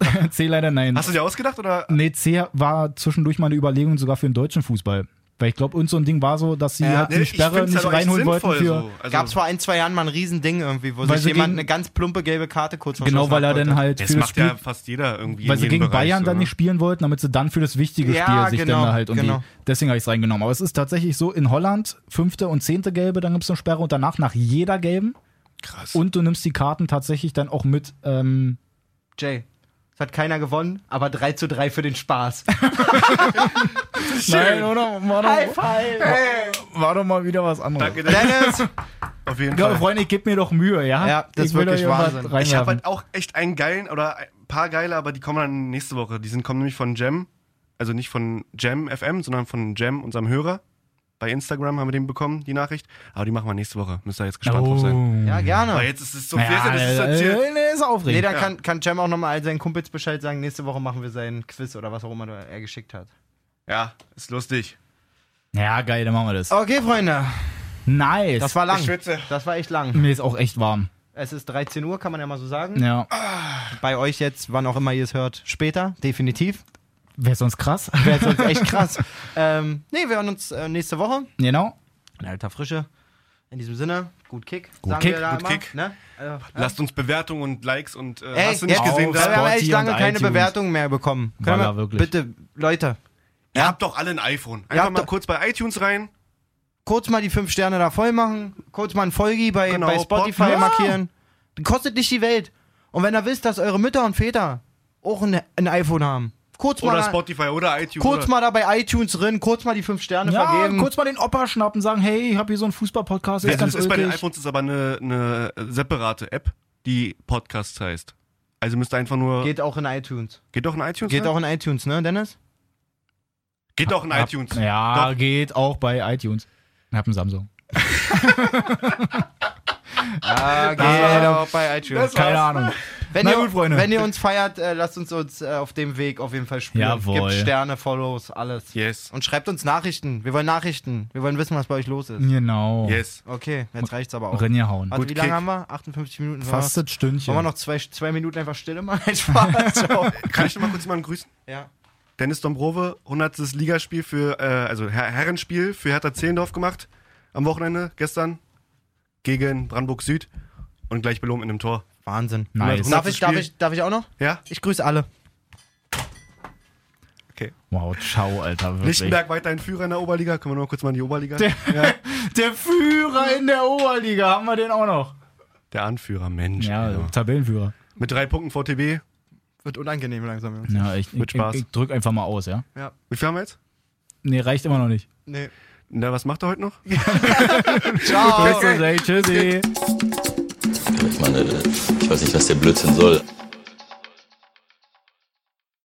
C leider nein. Hast du dir ausgedacht oder? Nee, C war zwischendurch mal eine Überlegung sogar für den deutschen Fußball. Weil ich glaube, uns so ein Ding war so, dass sie Ja. halt die Sperre nicht halt reinholen wollten für. so. Also, Gab es vor ein, zwei Jahren mal ein Riesending irgendwie, wo Weil sich sie jemand gegen- eine ganz plumpe gelbe Karte kurz Genau, weil er dann halt das für das macht Spiel, ja fast jeder irgendwie. weil sie gegen Bereich Bayern so, dann ne? nicht spielen wollten, damit sie dann für das wichtige Ja, Spiel sich genau, dann da halt und genau. die, deswegen habe ich es reingenommen. Aber es ist tatsächlich so, in Holland fünfte und zehnte Gelbe, dann gibt es eine Sperre und danach nach jeder Gelben Krass. und du nimmst die Karten tatsächlich dann auch mit. Ähm, Jay. Es hat keiner gewonnen, aber 3 zu 3 für den Spaß. Nein, oder? War doch, five! war doch mal wieder was anderes. Danke, Dennis. Auf jeden Ja, Fall. Freunde, ich gebe mir doch Mühe, ja? Ja, das ich ist wirklich Wahnsinn. Ich habe halt auch echt einen geilen oder ein paar geile, aber die kommen dann nächste Woche. Die sind, kommen nämlich von Jam. Also nicht von Jam FM, sondern von Jam, unserem Hörer. Bei Instagram haben wir den bekommen, die Nachricht. Aber die machen wir nächste Woche. Müsst ihr jetzt gespannt drauf sein. Ja, Aber gerne. jetzt ist es so Ja, viel. das ist hier. äh, nee, ist Nee, aufregend. dann Ja. kann, kann Cem auch nochmal all seinen Kumpels Bescheid sagen, nächste Woche machen wir seinen Quiz oder was auch immer er geschickt hat. Ja, ist lustig. Ja, geil, dann machen wir das. Okay, Freunde. Nice. Das war lang. Ich schwitze. Das war echt lang. Mir ist auch echt warm. Es ist 13 Uhr, kann man ja mal so sagen. Ja. Bei euch jetzt, wann auch immer ihr es hört, später, definitiv. Wäre sonst krass. Wäre sonst echt krass. ähm, nee, wir hören uns äh, nächste Woche. genau. In alter Frische. In diesem Sinne, gut Kick. Gut sagen Kick, wir da gut immer, Kick. Ne? Also, ja. Lasst uns Bewertungen und Likes und äh, Ey, hast du nicht gesehen, auf wir haben dass echt lange keine iTunes. Bewertungen mehr bekommen. Können Baller, wir, wirklich. Bitte, Leute, ihr habt doch alle ein iPhone. Ihr Einfach habt mal kurz bei iTunes rein. kurz mal die fünf Sterne da voll machen, kurz mal ein Folgi bei, Genau, bei Spotify Pod- Ja. markieren. Kostet nicht die Welt. Und wenn ihr wisst, dass eure Mütter und Väter auch ein, ein iPhone haben, kurz Oder mal, Spotify oder iTunes. kurz oder mal da bei iTunes drin, kurz mal die fünf Sterne Ja, vergeben. kurz mal den Opa schnappen, sagen, hey, ich habe hier so einen Fußball-Podcast, ist Also ganz das ist bei den iPhones ist aber eine, eine separate App, die Podcast heißt. Also müsst ihr einfach nur. Geht, Geht auch in iTunes. doch in iTunes? Geht rein? auch in iTunes, ne, Dennis? Geht doch in iTunes. Ja, Doch. geht auch bei iTunes. Ich hab einen Samsung. Ja, geht Ah. auch bei iTunes. Keine Ahnung. Wenn Na ihr, gut, Freunde. wenn ihr uns feiert, äh, lasst uns uns äh, auf dem Weg auf jeden Fall spüren. Jawohl. Gebt Sterne, Follows, alles. Yes. Und schreibt uns Nachrichten. Wir wollen Nachrichten. Wir wollen wissen, was bei euch los ist. Genau. Yes. Okay, jetzt reicht's aber auch. Rinne hauen. Warte, Gut wie lange Kick. haben wir? 58 Minuten. Fast das Stündchen. Wollen wir noch zwei, zwei Minuten einfach Stille machen? Spaß. Ciao. Kann ich noch mal kurz jemanden grüßen? ja. Dennis Dombrove, 100. Ligaspiel für, äh, also Her Herrenspiel für Hertha Zehlendorf gemacht. Am Wochenende, gestern. Gegen Brandenburg Süd. Und gleich belohnt mit einem Tor. Wahnsinn. Nice. Darf ich, darf, ich, darf ich auch noch? Ja? Ich grüße alle. Okay. Wow, ciao, Alter. Wirklich. Lichtenberg weiterhin Führer in der Oberliga. Können wir noch kurz mal in die Oberliga? Der, ja. der Führer in der Oberliga, haben wir den auch noch? Der Anführer, Mensch. Ja, genau. Tabellenführer. Mit drei Punkten vor TB. Wird unangenehm langsam. Ja, ich, Mit ich, Spaß. ich, ich drück einfach mal aus, ja? Wie viel haben wir jetzt? Nee, reicht immer noch nicht. Nee. Na, was macht er heute noch? Ciao. Tschüssi, tschüssi. Ich meine, ich weiß nicht, was der Blödsinn soll.